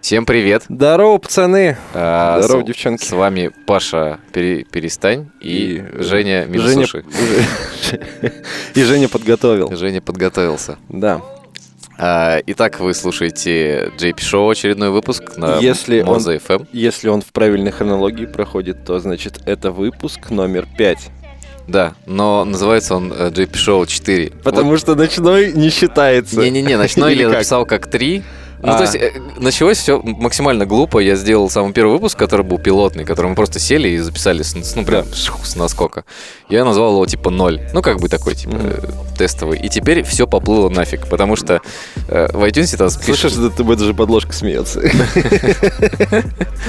Всем привет. Здорово, пацаны. А, Здорово, с- девчонки. С вами Паша Пере- Перестань и, И, Женя Женя, Минусуши. и Женя подготовил. Женя подготовился. Да. А, итак, вы слушаете JP Show, очередной выпуск на Если он- Морзе FM. Если он в правильной хронологии проходит, то значит это выпуск номер 5. Да, но называется он э, JP Show 4. Потому что ночной не считается. Не-не-не, ночной я написал как 3. Ну, А. то есть, э, началось все максимально глупо. Я сделал самый первый выпуск, который был пилотный, который мы просто сели и записали, с, ну, прям шух, с наскока. Я назвал его, типа, ноль. Ну, как бы такой, типа, э, тестовый. И теперь все поплыло нафиг, потому что э, в iTunes там Слышишь, пишешь... да ты даже подложка смеется.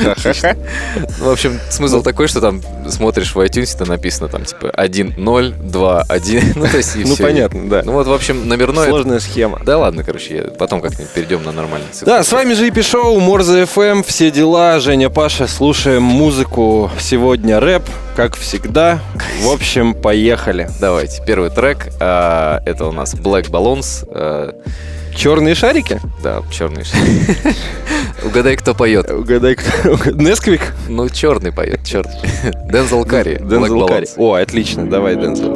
Ну, в общем, смысл такой, что там смотришь в iTunes, там написано, там, типа, 1, 0, 2, 1. Ну, то есть, Ну понятно, да. Ну, вот, в общем, номерной... Сложная схема. Да ладно, короче, потом как-нибудь перейдем на нормальный. Да, с вами же EP Шоу, Морзе FM, все дела, Женя, Паша, слушаем музыку. Сегодня рэп, как всегда. В общем, поехали. Давайте, первый трек. а, это у нас Black Balloons. а, Черные шарики? да, черный. Угадай, кто поет. Угадай, кто- Несквик? Ну, черный поет, черный. Дензел Карри. Дензел Карри. О, отлично, давай, Дензел.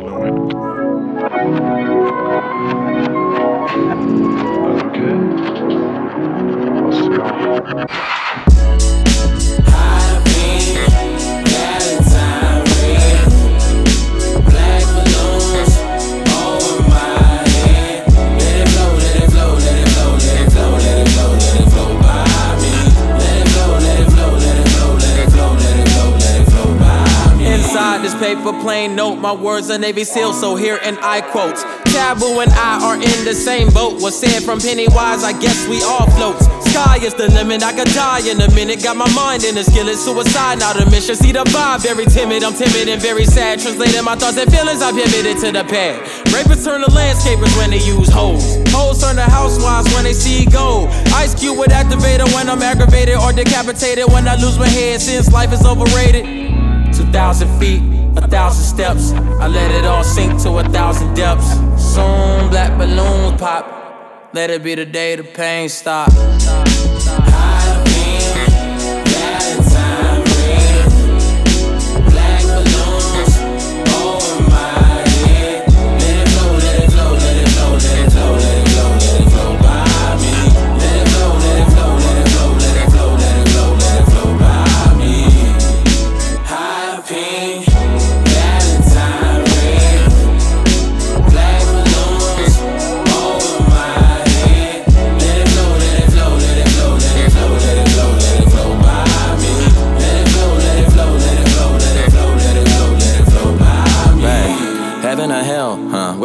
Paper plane note, my words are Navy SEAL, so here and I quote. Taboo and I are in the same boat. Was said from Pennywise, I guess we all float. Sky is the limit, I could die in a minute. Got my mind in a skillet, suicide, not a mission. See the vibe, very timid, I'm timid and very sad. Translating my thoughts and feelings, I pivoted to the pad. Rapers turn to landscapers when they use hoes. Hoes turn to housewives when they see gold. Ice Cube would activate her when I'm aggravated or decapitated when I lose my head since life is overrated. 2,000 feet, a thousand steps. I let it all sink to a thousand depths. Soon black balloons pop. Let it be the day the pain stop.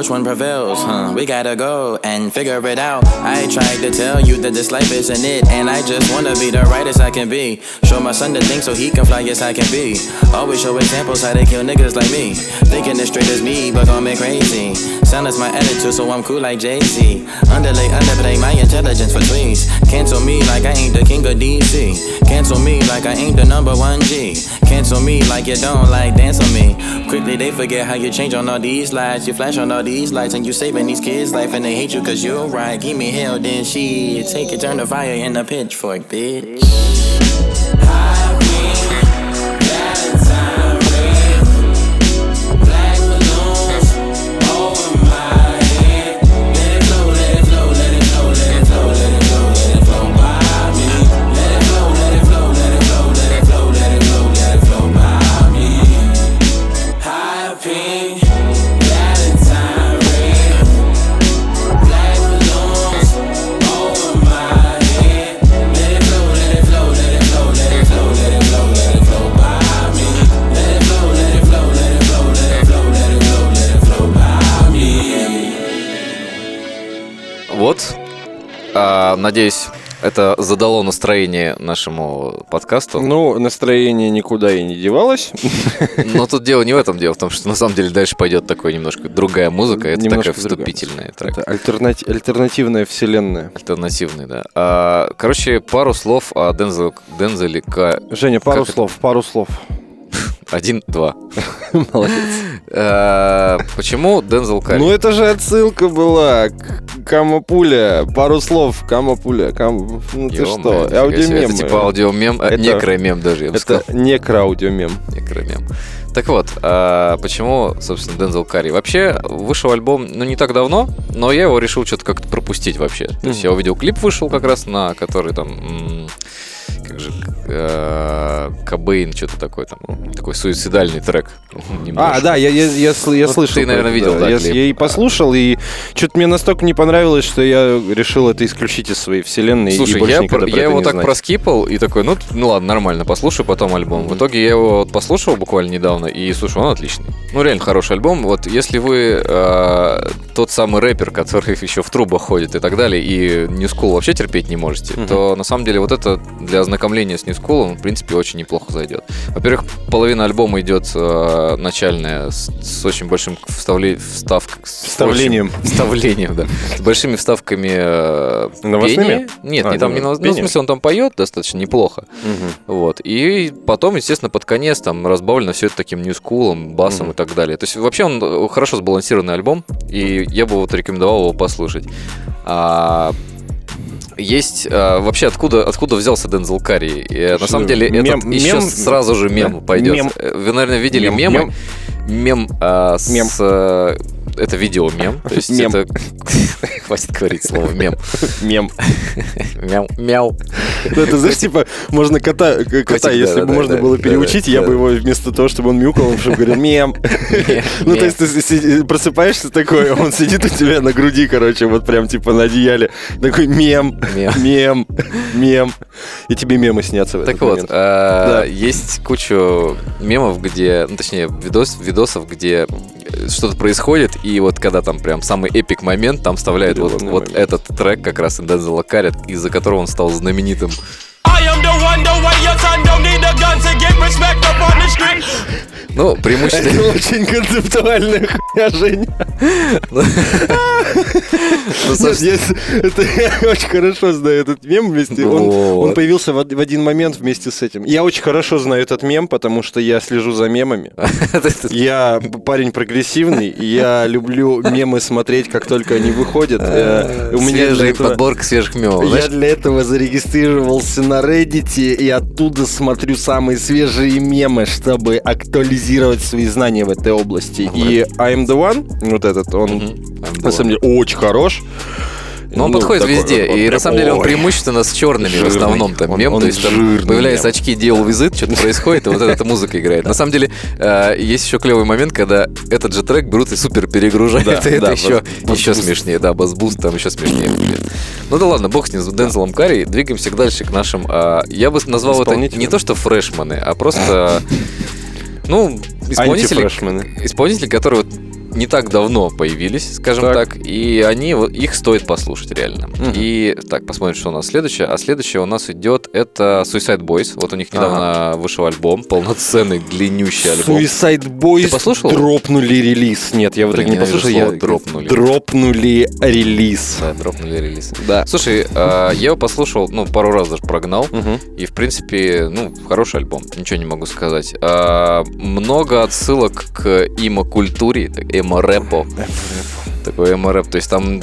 Which one prevails, We gotta go and figure it out. I tried to tell you that this life isn't it, and I just wanna be the rightest I can be. Show my son the thing so he can fly as I can be. Always show examples how they kill niggas like me. Thinking as straight as me, but gon' me crazy. Silence my attitude, so I'm cool like Jay Z. Underlay, underplay my intelligence for tweets. Cancel me like I ain't the king of DC. Cancel me like I ain't the number one G. Cancel me like you don't like dance on me. Quickly they forget how you change on all these lights. You flash on all these lights and you saving these kids' life and they hate you cause you're right. Give me hell, then she take it, turn the fire in a pitchfork, bitch. Надеюсь, это задало настроение нашему подкасту. Ну, настроение никуда и не девалось. Но тут дело не в этом, дело в том, что на самом деле дальше пойдет такой немножко другая музыка. Это Немножко такая вступительная трек. Это альтернати- альтернативная вселенная. Альтернативный, да. А, короче, пару слов о Дензел, Дензеле Ка- Женя, пару Как это? слов, пару слов. Один-два. Молодец. Э, Почему Дензел Карри? Ну это же отсылка была. к Камапуля. Пару слов. Камапуля. Кам... Ну ты что? Аудиомем. Это типа аудиомем, а, некромем даже, я бы сказал. Это некроаудиомем. Некромем. Так вот, а почему, собственно, Дензел Карри? Вообще, вышел альбом, ну, не так давно, но я его решил что-то как-то пропустить вообще. То есть я увидел клип вышел как раз на который там... Как же... э, Кобейн, что-то такое там. Такой суицидальный трек. немножко. А, да, я, я, я, я Ну, слышал. ты, наверное, видел, да, Я, клип. я и послушал, и что-то мне настолько не понравилось, что я решил это исключить из своей вселенной и Слушай, больше я, про- я его так знать. проскипал и такой, ну, ну ладно, нормально, послушаю потом альбом. В итоге я его вот послушал буквально недавно, и слушай, он отличный. Ну, реально хороший альбом. Вот если вы э, тот самый рэпер, который еще в трубах ходит и так далее, и School вообще терпеть не можете, Мгм. то на самом деле вот это для ознакомления с School, в принципе, очень неплохо зайдет. Во-первых, половина альбома идет э, начальная с, с очень большим вставле, встав, Вставлением. очень- вставлением, да. С большими вставками э, Новостными? пения. Нет, А, не там не новостными. Ну, в смысле, он там поет достаточно неплохо. Мгм. Вот. И потом, естественно, под конец там разбавлено все это таким ньюскулом, басом Мгм. и так далее. То есть вообще он э, хорошо сбалансированный альбом, и я бы вот рекомендовал его послушать. А, есть а, вообще откуда откуда взялся Дензел Карри? И, э, на самом деле мем- этот еще мем? сразу же мем Да. пойдет. Мем. Э, Вы наверное видели Мем. мемы? Мем. Мем, а, с, Мем. э, это видео мем. То есть Мем. это хватит говорить слово мем. Мем. Мяу, мяу. Ну, это, знаешь, типа, можно кота, кота Котик, если да, бы да, можно да, было переучить, я бы его вместо того, чтобы он мяукал, он чтобы говорил мем. Ну, то есть ты просыпаешься такой, а он сидит у тебя на груди, короче, вот прям типа на одеяле. Такой мем, Мем. мем. И тебе мемы снятся в этот Так вот, а, есть кучу мемов, где, ну, точнее, видос, видосов, где э, что-то происходит, и вот когда там прям самый эпик момент, там вставляют вот, вот этот трек как раз Дензела Карри, из-за которого он стал знаменитым. I am the one, the way your son don't need a gun to get respect Ну, преимущественно... Это очень концептуальная хуйня, Женя. Ну, я очень хорошо знаю этот мем вместе. Он, появился в, од- в один момент вместе с этим. Я очень хорошо знаю этот мем, потому что я слежу за мемами. Я парень прогрессивный, я люблю мемы смотреть, как только они выходят. Э, У меня этого- подборка свежих мемов. Я для этого зарегистрировался на Reddit и оттуда смотрю самые свежие мемы, чтобы актуализировать свои знания в этой области. И I'm the One, вот этот, он Мгм. на самом деле очень хорош. Но он Ну, подходит такой, везде, он и на прям, самом деле он преимущественно с черными в Жирный. основном там Он- мем, он то есть там появляются очки With It, что-то происходит, и вот эта музыка играет. На самом деле э, есть еще клевый момент, когда этот же трек берут и супер перегружают, Да, и это да, еще, бас- еще смешнее, да, бас-буст там еще смешнее. Ну да ладно, бог с ним, с Дензелом Карри, двигаемся дальше к нашим, а, я бы назвал это не то, что фрешманы, а просто, ну, исполнители, исполнители, которые вот не так давно появились, скажем Так. так, и они их стоит послушать реально. Мгм. И так, посмотрим, что у нас следующее. А следующее у нас идет это Suicide Boys. Вот у них недавно вышел альбом, полноценный, длиннющий альбом. Suicide Boys Ты послушал? дропнули релиз. Нет, я в итоге не послушал. Я... «дропнули». Дропнули релиз. Да, дропнули релиз. Да. Слушай, а, я его послушал, ну, пару раз даже прогнал. Мгм. И, в принципе, ну, хороший альбом, ничего не могу сказать. А, много отсылок к эмо-культуре, так, эмо-рэпу. Такой эмо-рэп, то есть там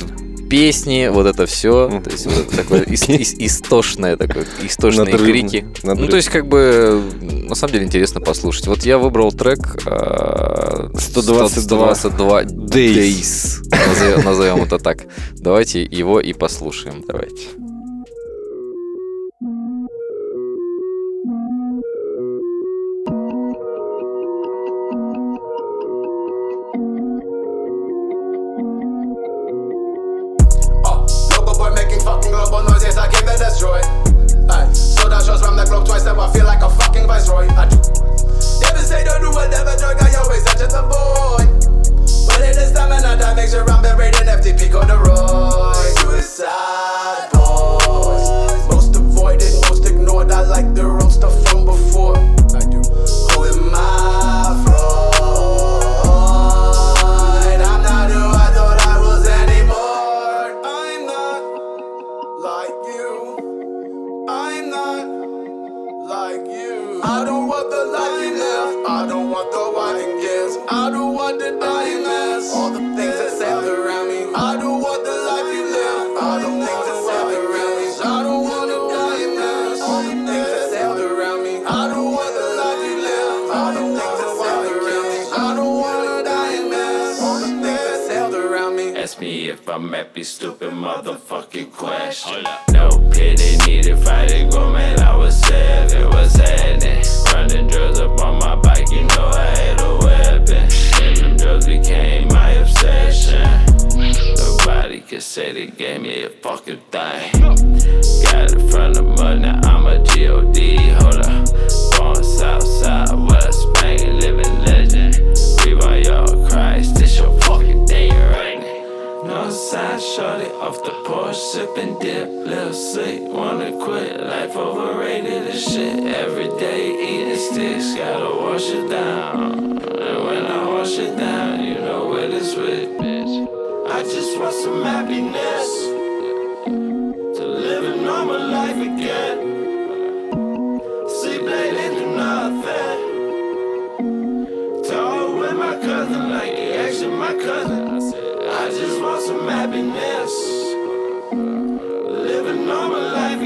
песни, вот это все, то есть вот это такое ис- ис- истошное, такое, истошные Надрывно, крики. Ну, надрывно. то есть, как бы, на самом деле, интересно послушать. Вот я выбрал трек а, 122 122 Days. Days. Назовем- Назовем это так. Давайте его и послушаем. Давайте. Buried in FTP corduroy. Suicide boys. Most avoided, most ignored. I like the real stuff from before. I do. Who am I Freud? I'm not who I thought I was anymore. I'm not like you. I'm not like you. I don't want the life enough. I don't want the I'm happy, stupid motherfucking question. No pity needed, fight it, go man, I was sad, it was happening. Running drugs up on my bike, you know I had a weapon. And them drugs became my obsession. Nobody could say they gave me a fucking thing. Got it from the mud, now I'm a G.O.D. Hold up. Born Southside, West No side, shorty off the porch, sipping dip, little sleep, wanna quit. Life overrated as shit. Every day eating sticks, gotta wash it down. And when I wash it down, you know where this with, bitch. I just want some happiness to live a normal life again. Sleep late do nothing. Talk with my cousin like he actually my cousin. Happiness. Live a normal life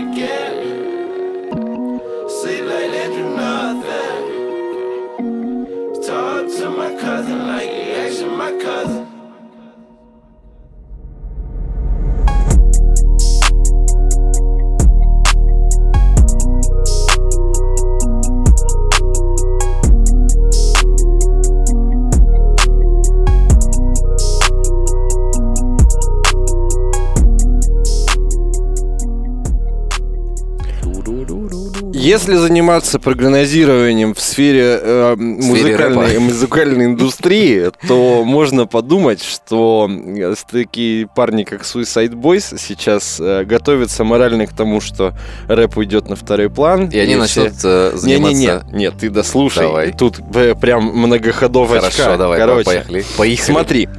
Если заниматься прогнозированием в сфере э, музыкальной, рэпа. музыкальной индустрии, то можно подумать, что э, такие парни, как Suicide Boys, сейчас э, готовятся морально к тому, что рэп уйдет на второй план. И они все- начнут э, заниматься... Не-не-не, нет, ты дослушай. Давай. Тут э, прям многоходовочка. Хорошо, давай, Короче, поехали. Поехали. Смотри,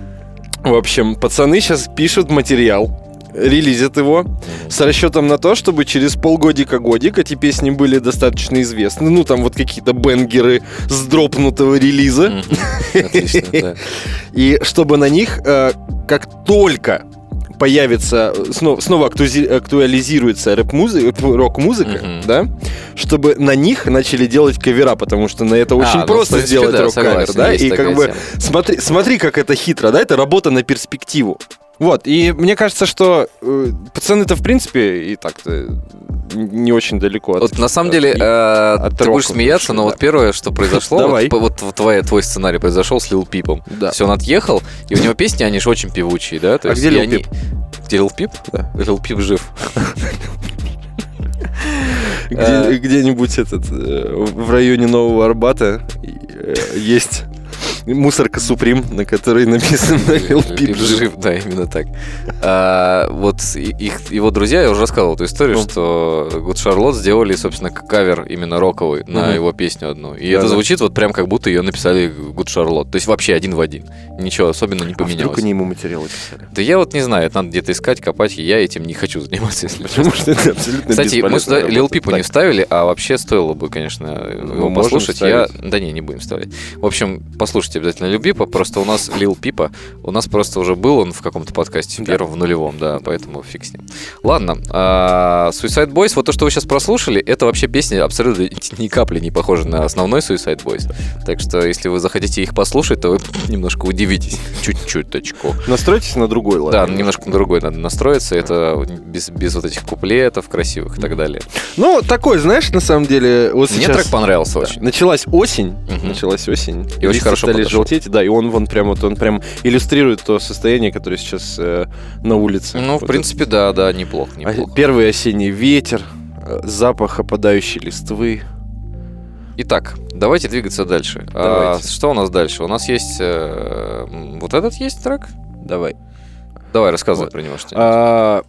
в общем, пацаны сейчас пишут материал, релизят его с расчетом на то, чтобы через полгодика-годик эти песни были достаточно известны. Ну, там вот какие-то бенгеры с дропнутого релиза. Мгм. Отлично, да. И чтобы на них, э, как только появится, э, снова, актуализируется рэп-музыка, рок-музыка, Мгм. да, чтобы на них начали делать кавера, потому что на это очень ну, просто принципе, сделать да, рок-кавер, согласен, да, и как бы тема. смотри, смотри, как это хитро, да, это работа на перспективу. Вот, и мне кажется, что э, пацаны-то, в принципе, и так-то не очень далеко от... Вот на самом деле, от- э, от ты будешь смеяться, но да. вот первое, что произошло, Давай. вот, вот, твой, твой сценарий произошел с Лил Пипом. Да. Все, он отъехал, и у него песни, они же очень певучие, да? То А есть, где Лил они- Пип? Где Лил Пип? Да. Лил Пип жив. Где- где-нибудь этот э, в районе Нового Арбата э, есть мусорка Суприм, на которой написано Лил Пип жив. да, именно так. А, вот их, его друзья, я уже рассказывал эту историю, Ну. что Good Charlotte сделали, собственно, кавер именно роковый на Мгм. его песню одну. И Да, это да. звучит вот прям как будто ее написали Good Charlotte. То есть вообще один в один. Ничего особенно не А вдруг поменялось. они ему материалы писали? Да я вот не знаю, это надо где-то искать, копать, и я этим не хочу заниматься, если. Потому что это абсолютно Кстати, мы сюда Лил. Пипу не вставили, а вообще стоило бы, конечно, его можем послушать. Я... Да не, не будем вставлять. В общем, послушайте обязательно Лил Пипа. Просто у нас Лил Пипа, у нас просто уже был он в каком-то подкасте, в Да. первом, в нулевом, да, поэтому фиг с ним. Ладно, а, Suicide Boys, вот то, что вы сейчас прослушали, это вообще песни абсолютно ни капли не похожи на основной Suicide Boys. Так что, если вы захотите их послушать, то вы немножко удивитесь. Чуть-чуточку. Настройтесь на другой лад. Да, немножко на другой надо настроиться. Это без, без вот этих куплетов красивых и так далее. Ну, такой, знаешь, на самом деле, вот Мне сейчас... трек понравился Да, очень. Началась осень, Мгм. началась осень. И очень листья хорошо стали подошел. желтеть, да, и он вон прям вот он прям иллюстрирует то состояние, которое сейчас э, на улице. Ну, в Вот принципе, да, да, неплохо, это- неплохо. а, Первый осенний ветер, э, запах опадающей листвы. Итак, давайте двигаться дальше. А, Давайте. что у нас дальше? У нас есть... э, вот этот есть трек? Давай. Давай, рассказывай Вот. про него что А,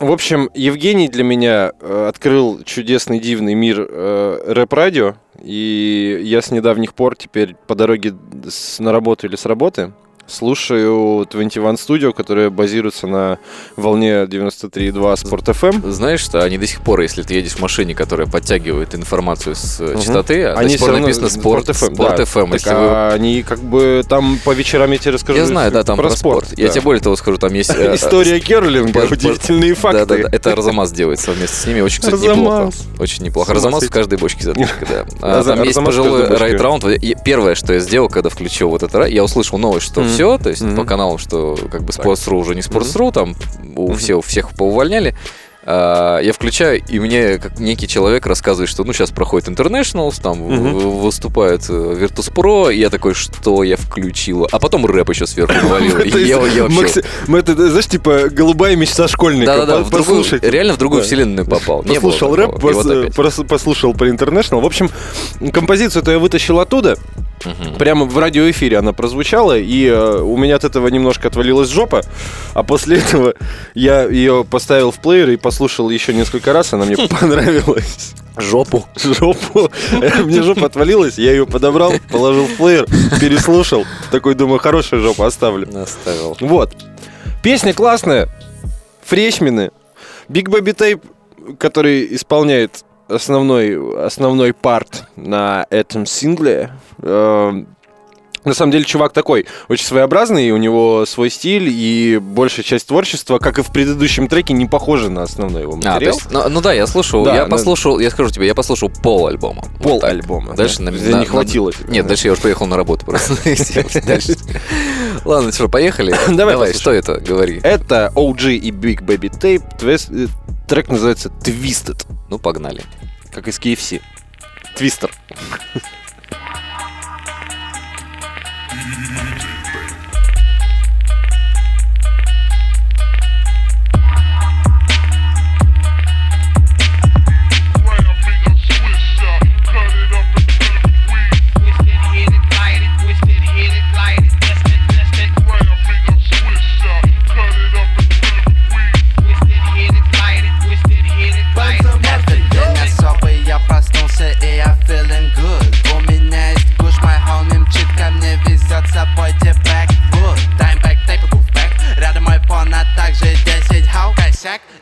в общем, Евгений для меня э, открыл чудесный, дивный мир э, рэп-радио, и я с недавних пор теперь по дороге с- на работу или с работы слушаю 21 Studio, которая базируется на волне 93.2 Sport FM. Знаешь, что они до сих пор, если ты едешь в машине, которая подтягивает информацию с угу. частоты, а они до сих пор написано Sport, FM. Sport да. FM. Так, а вы... Они как бы там по вечерам я тебе расскажу. Я знаю, да, там про, про спорт. спорт. Я тебе более того скажу, там есть... Э, История Керлинга, удивительные факты. Да, да, да. Это Арзамас делает совместно с ними. Очень, кстати, неплохо. Очень неплохо. Арзамас в каждой бочке затычка, да. А там есть пожилой райд-раунд. Первое, что я сделал, когда включил вот это, я услышал новость, что все, то есть по каналам, что как бы Sports.ru уже не Sports.ru, там у всех, всех поувольняли. А, я включаю, и мне как некий человек рассказывает, что ну сейчас проходит Internationals, там угу. выступает э, Virtus Pro, и я такой, что я включила? А потом рэп еще сверху навалил. Мы это, знаешь, типа голубая мечта школьника. Да-да-да. Реально в другую вселенную попал. Послушал рэп, послушал про International. В общем, композицию-то я вытащил оттуда, Угу. Прямо в радиоэфире она прозвучала, и э, у меня от этого немножко отвалилась жопа. А после этого я ее поставил в плеер и послушал еще несколько раз, она мне понравилась. Жопу. Жопу. Мне жопа отвалилась, я ее подобрал, положил в плеер, переслушал. Такой, думаю, хорошая жопа, оставлю. Оставил. Вот. Песня классная. Фрешмены. Big Baby Tape, который исполняет основной, основной парт на этом сингле. Э, на самом деле, чувак такой, очень своеобразный, у него свой стиль, и большая часть творчества, как и в предыдущем треке, не похожа на основной его материал. А, есть, ну, ну да, я слушал, да, я но... послушал, я скажу тебе, я послушал пол альбома. Пол вот альбома. Дальше да. на, на, не хватило. На, нет, дальше я уже поехал на работу просто. Ладно, что, поехали? Давай, что это, говори. Это OG и Big Baby Tape, трек называется Twisted. Ну, погнали. Как из KFC. Твистер.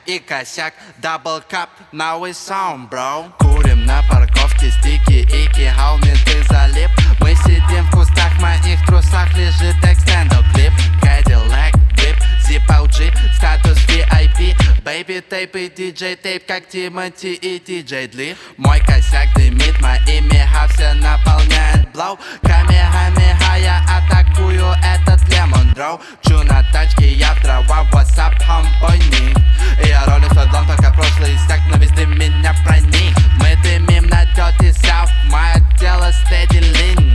И косяк. Дабл кап, now we sound, bro. Курим на парковке стики и кихалми ты залип. Мы сидим в кустах, моих трусах лежит экстендл клип zip OG, статус VIP Baby тейп и DJ тейп, как Тимати и DJ Дли. Мой косяк дымит, моими все наполняет блоу. Камехамеха я атакую этот лемон дроу. Чу на тачке, я в дрова, WhatsApp, homeboy, я ролю свой блан, пока прошлый истяк, но везде меня проник. Мы дымим на Dirty South, мое тело steady leaning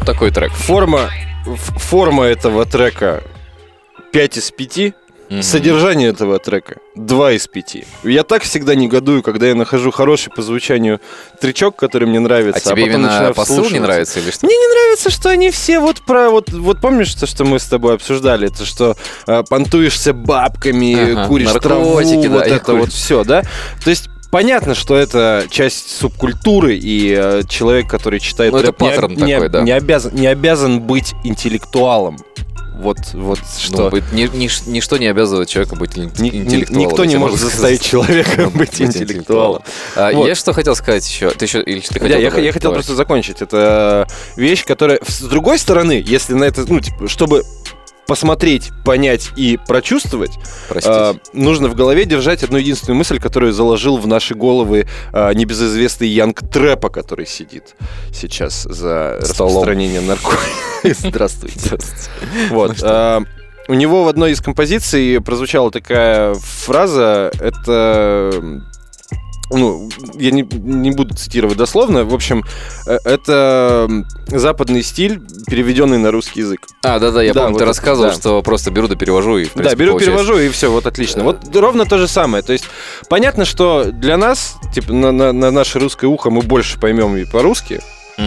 Вот такой трек. Форма, форма этого трека 5 из 5. Мгм. Содержание этого трека 2 из 5. Я так всегда негодую, когда я нахожу хороший по звучанию тречок, который мне нравится. А тебе потом именно посыл не нравится или что? Мне не нравится, что они все вот про вот вот помнишь то, что мы с тобой обсуждали, это что э, понтуешься бабками, Ага, куришь траву, да, вот это куришь. вот все, да? То есть Понятно, что это часть субкультуры, и э, человек, который читает Ну, это рэп, не об- паттерн не, такой, да. не обязан, не обязан быть интеллектуалом. Вот, вот что. Ну, быть- ни- ниш- ничто не обязывает человека быть ин- Ни- ни- интеллектуалом. никто не может заставить человека быть интеллектуалом. А, Вот. Я что хотел сказать еще? Ты еще или ты хотел Да, я, я хотел просто закончить. Это вещь, которая... С другой стороны, если на это... Ну, типа, чтобы посмотреть, понять и прочувствовать, Простите. э, нужно в голове держать одну единственную мысль, которую заложил в наши головы э, небезызвестный Янг Трэпа, который сидит сейчас за Столом. распространение наркотиков. Здравствуйте. Вот. э, У него в одной из композиций прозвучала такая фраза, это ну, я не, не буду цитировать дословно. В общем, э, это западный стиль, переведенный на русский язык. А, да-да, я да, помню, вот ты это, рассказывал, да. что просто беру да перевожу и, в да, принципе, беру, получается. перевожу, и все, вот отлично. Вот ровно то же самое. То есть понятно, что для нас, типа, на, на- на наше русское ухо мы больше поймем и по-русски,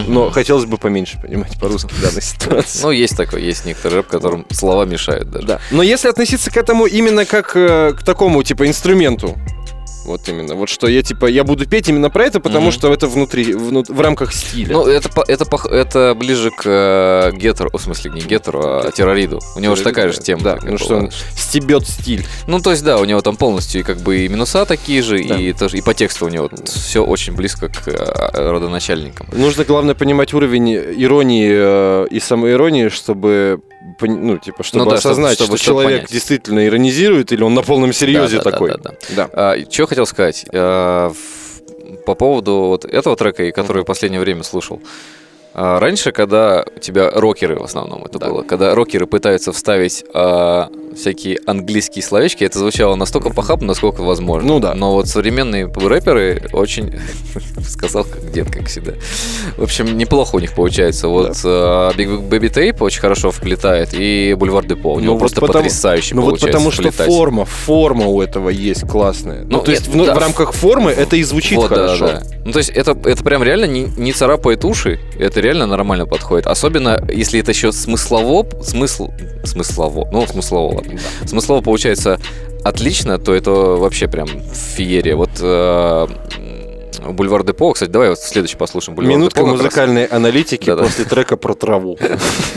но хотелось бы поменьше понимать по-русски в данной ситуации. Ну, есть такой, есть некоторый рэп, которым слова мешают даже. Да. Но если относиться к этому именно как э, к такому, типа, инструменту, вот именно. Вот что я, типа, я буду петь именно про это, потому Мгм. что это внутри, вну- в рамках стиля. Ну, это, это, это ближе к э, Гетеру, в смысле, не Гетеру, а Террориду. У него же такая же тема. Да, ну что он стебет стиль. Ну, то есть, да, у него там полностью и как бы и минуса такие же, Да. и, тоже, и по тексту у него все очень близко к э, родоначальникам. Нужно, главное, понимать уровень иронии э, и самоиронии, чтобы, ну, типа, чтобы Ну да, осознать, чтобы- что чтобы человек понять. действительно иронизирует или он на полном серьезе Да, да, такой. да, да, да. что хотел сказать? А, по поводу вот этого трека, который в последнее время слушал. А, Раньше, когда у тебя рокеры в основном это было, когда рокеры пытаются вставить а, всякие английские словечки, это звучало настолько похабно, насколько возможно. Ну да. Но вот современные рэперы очень, сказал как дед, как всегда. В общем, неплохо у них получается. Вот а, Big Baby Tape очень хорошо вплетает, и Бульвар Депо у него Ну, вот просто потому- потрясающе Ну вот получается потому что форма, форма у этого есть классная. Ну, Ну, то есть это- в, да. в рамках формы это и звучит Вот, да, хорошо. да. Ну, то есть это, это прям реально не, не царапает уши, это реально нормально подходит. Особенно, если это еще смыслово, смысл, смыслово, ну, смыслово, ладно. Смыслово получается отлично, то это вообще прям феерия. Вот э, Бульвар Депо, кстати, давай вот следующий послушаем. Бульвар Минутка Депо как раз. музыкальной аналитики Да-да. после трека про траву.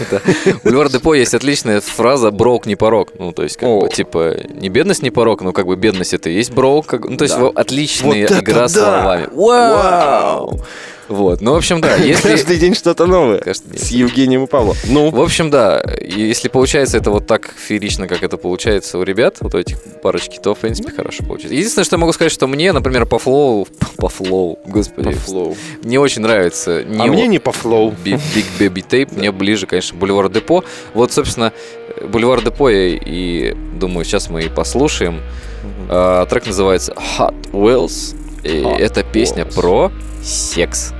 Бульвар Депо есть отличная фраза «broke не порок». Ну, то есть, как бы, типа, не бедность не порок, но как бы бедность это и есть broke. ну, то есть, Да. отличная игра да! словами. Вау! Вот, ну, в общем, да, если... Каждый день что-то новое. Каждый день. С Евгением и Павлом. Ну, В общем, да, если получается это вот так феерично, как это получается у ребят, вот у этих парочки, то, в принципе, хорошо получится. Единственное, что я могу сказать, что мне, например, по flow, по flow, господи, По flow. не очень нравится. а мне не по флоу. Big, Baby Tape, мне ближе, конечно, Бульвар Депо. Вот, собственно, Бульвар Депо я и думаю, сейчас мы и послушаем. А, трек называется Hot Wheels. И Hot это песня Wheels. про секс.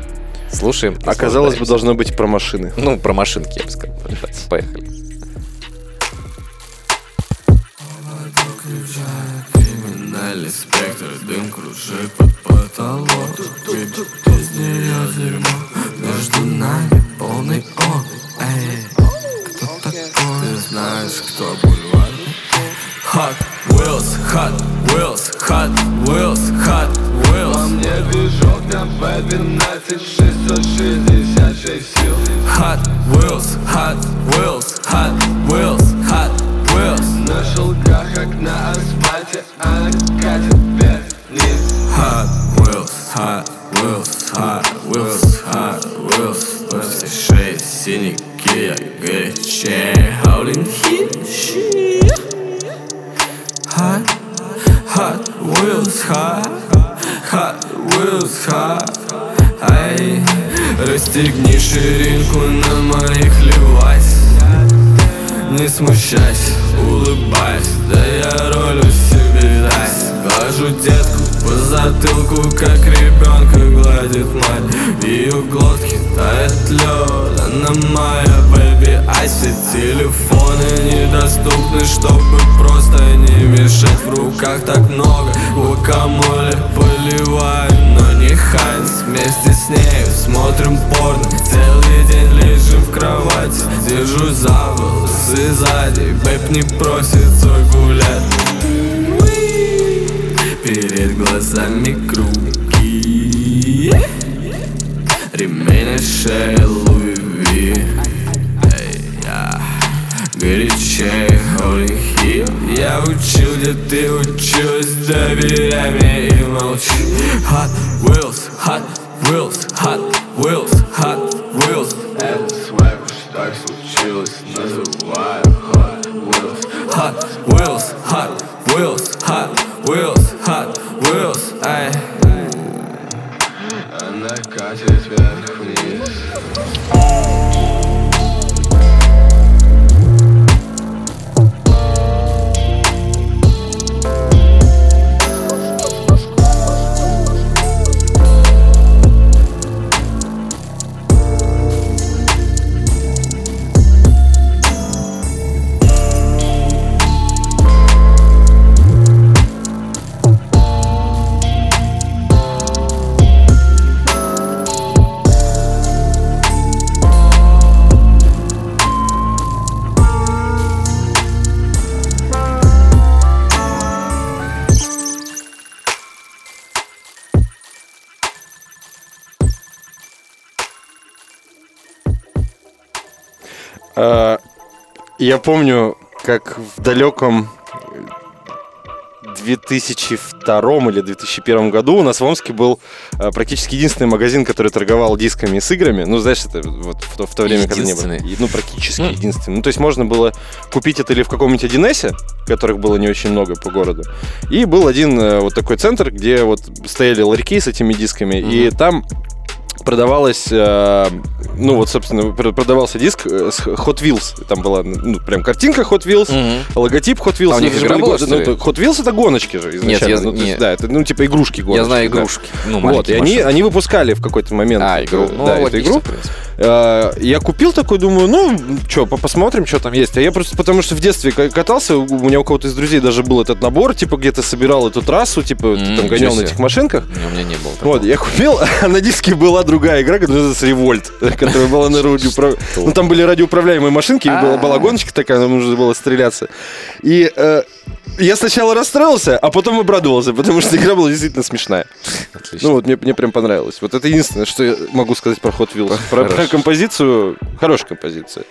Слушаем. А казалось бы, должно быть про машины. Ну, про машинки, я бы сказал. Поехали. Криминальный спектр, дым кружит под потолок из нее дерьмо Между нами полный он Эй, кто такой? Ты знаешь, кто бульварный? Hot Wheels, Hot Wheels, Hot Wheels, Hot Wheels Во мне движок на B12 666 сил Hot Wheels, Hot Wheels, Hot Wheels, Hot Wheels На шелках, как на асфальте, она катит вверх-вниз Hot Wheels, Hot Wheels, Hot Wheels, Hot Wheels Во все шеи синяки, я горячее Howling Heat Hot, hot wheels, hot, hot wheels, hot Ай, расстегни ширинку на моих левась Не смущайся, улыбайся, да я роль себе дай Глажу детку по затылку, как ребенка гладит мать. Ее глотке тает лед, Она моя бэби, а все телефоны недоступны Чтобы просто не мешать. В руках так много Гуакамоле поливаю, но не Хайнс Вместе с ней смотрим порно. Целый день лежим в кровати Держу за волосы сзади. Бэб не просится гулять Перед глазами круги. Ремень на шее Луи Горячее Holy Hill Я учил, где ты училась Доверяй мне и молчи. Hot Wheels, Hot Wheels, Hot Wheels, Hot Wheels. Это свайп, уж так случилось Называю Hot Wheels Hot Wheels, Hot Wheels, Hot Wheels, Hot Wheels Ай Она катит вверх-вниз А, Я помню, как в далеком 2002 или 2001 году у нас в Омске был а, практически единственный магазин, который торговал дисками с играми. Ну, знаешь, это вот в то, в то время, когда не было. Ну, практически единственный. Ну, то есть можно было купить это или в каком-нибудь 1С, которых было не очень много по городу. И был один э, вот такой центр, где вот стояли ларьки с этими дисками, и там продавалось, э, ну вот, собственно, пр- продавался диск э, с Hot Wheels. Там была, ну, прям картинка Hot Wheels, логотип Hot Wheels. А у них игра была, ну, то- Hot Wheels это гоночки же изначально. я- Ну, то есть, нет. да, это, ну, типа игрушки гоночки. Я знаю да. игрушки. Ну, Вот, и они, они выпускали в какой-то момент А, игру. Ну, да, эту логично, игру. в принципе. Э, Я купил такой, думаю, ну, что, посмотрим, что там есть. А я просто потому что в детстве ка- катался, у меня у кого-то из друзей даже был этот набор, типа где-то собирал эту трассу, типа ты там гонял на этих машинках. У меня не было. Вот, я купил, а на диске была другая игра, которая называется Револьт, которая была на радиоуправ... Ну, там были радиоуправляемые машинки, была, была гоночка такая, нам нужно было стреляться. И э, я сначала расстроился, а потом обрадовался, потому что игра была действительно смешная. Отлично. Ну вот, мне, мне прям понравилось. Вот это единственное, что я могу сказать про Hot Wheels. Про, про композицию, хорошая композиция.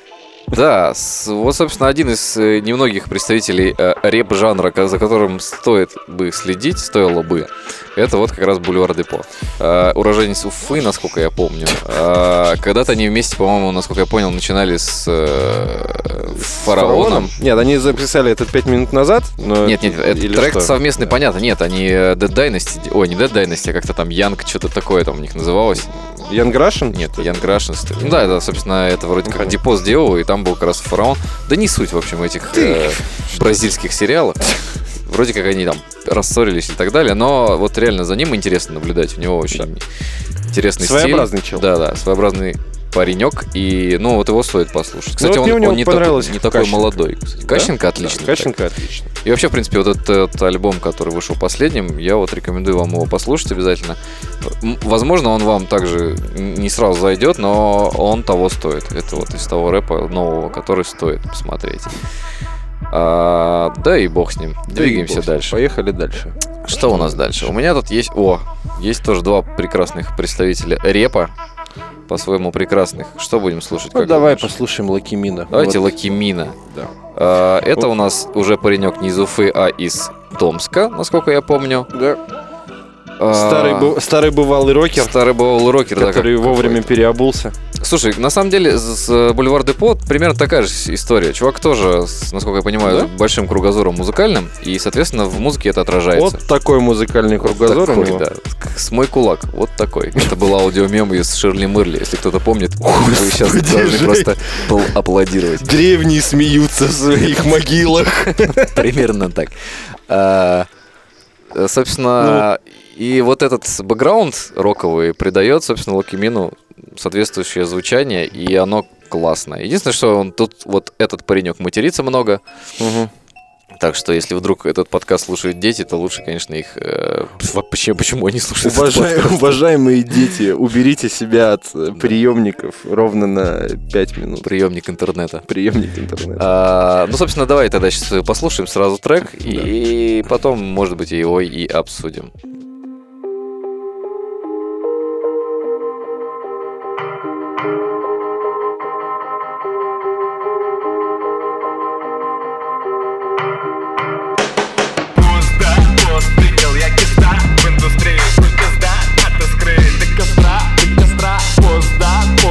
Да, вот, собственно, один из э, немногих представителей э, реп-жанра, за которым стоит бы следить, стоило бы, это вот как раз Бульвар Депо. Э, уроженец Уфы, насколько я помню. Э, когда-то они вместе, по-моему, насколько я понял, начинали с э, Фараоном. Нет, они записали этот пять минут назад. Но... Нет, нет, это трек что? совместный, понятно. Нет, они Dead Dynasty, ой, не Dead Dynasty, а как-то там Янг, что-то такое там у них называлось. Ян Грашин? Нет, Янг ли. Ну да, да, собственно, это вроде как Депо сделал, и там был как раз фараон. Да не суть, в общем, этих э, бразильских сериалов. Вроде как они там рассорились и так далее, но вот реально за ним интересно наблюдать. У него очень интересный Своеобразный стиль. чел. Да, да, своеобразный паренек, и, ну, вот его стоит послушать. Кстати, вот он, он не, такой, не такой молодой. Кстати. Кащенко отличный. Да. Кащенко отлично. И вообще, в принципе, вот этот, этот альбом, который вышел последним, я вот рекомендую вам его послушать обязательно. Возможно, он вам также не сразу зайдет, но он того стоит. Это вот из того рэпа нового, который стоит посмотреть. А, да и бог с ним. Да Двигаемся ним. дальше. Поехали дальше. Что у нас дальше? У меня тут есть... О, есть тоже два прекрасных представителя репа. По-своему прекрасных. Что будем слушать? Ну, давай думаешь? послушаем Лакимина. Давайте Вот. Лакимина. Да. А, Это у нас уже паренек не из Уфы, а из Томска, насколько я помню. Да. А, Старый, бу- старый бывалый рокер, Старый бывалый рокер, да, который как- вовремя какой-то. переобулся. Слушай, на самом деле с с Бульвар Депо примерно такая же история. Чувак тоже, насколько я понимаю, Да? большим кругозором музыкальным, и, соответственно, в музыке это отражается. Вот такой музыкальный Вот кругозор у такой, него. да. С мой кулак. Вот такой. Это был аудиомем из Ширли Мырли. Если кто-то помнит, вы сейчас должны просто аплодировать. Древние смеются в своих могилах. Примерно так. А, э, Собственно, и вот этот бэкграунд роковый придает, собственно, Локимину соответствующее звучание, и оно классная. Единственное, что он тут вот этот паренек матерится много. Так что, если вдруг этот подкаст слушают дети, то лучше, конечно, их... э, вообще, почему они слушают подкаст? уважаемые дети, уберите себя от э, приемников ровно на 5 минут. Приемник интернета. Приемник интернета. А, ну, собственно, давай тогда сейчас послушаем сразу трек, и потом, может быть, его и обсудим.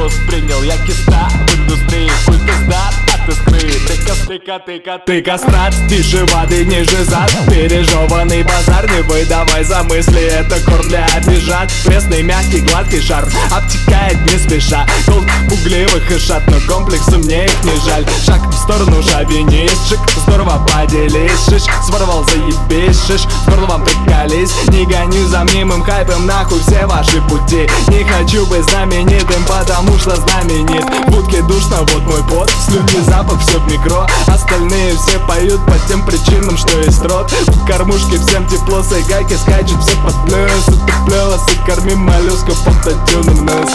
Пост принял я киста В индустрии хуй пизда, а ты скрыт Ты костыка, тыка, ты кострат Тише воды, ниже зад. Пережеванный базар Не выдавай за мысли, это корм для обижат Пресный, мягкий, гладкий шар. Обтекает не спеша Толк пугливых и шат Но комплексу мне их не жаль. Шаг в сторону шовинистшик Здорово поделись, шиш Своровал, заебись, шиш В горло вам приколись Не гоню за мнимым хайпом Нахуй все ваши пути. Не хочу быть знаменитым Потому что знаменит. В будке душно, вот мой пот. Слюнки, запах, все в микро. Остальные все поют по тем причинам, что есть рот. В кормушке всем тепло, сайгайки скачут все под плюс Утеплялась и корми моллюсков автотюном нос.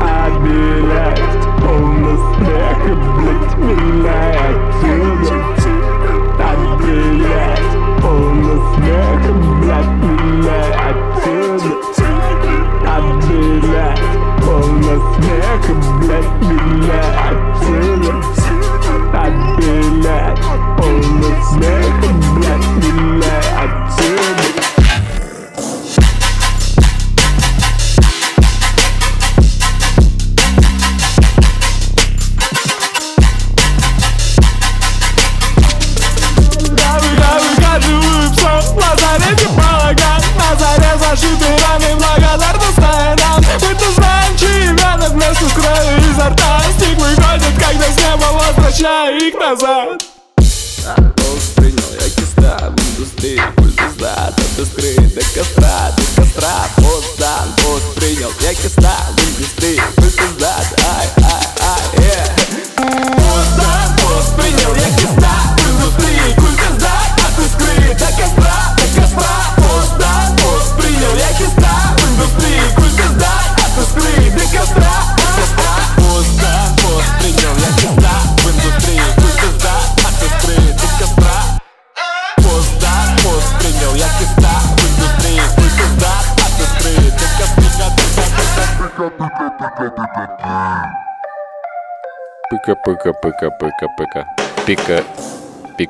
А, блядь, полный смех, виляй отсюда А, блядь, полный смех, блядь,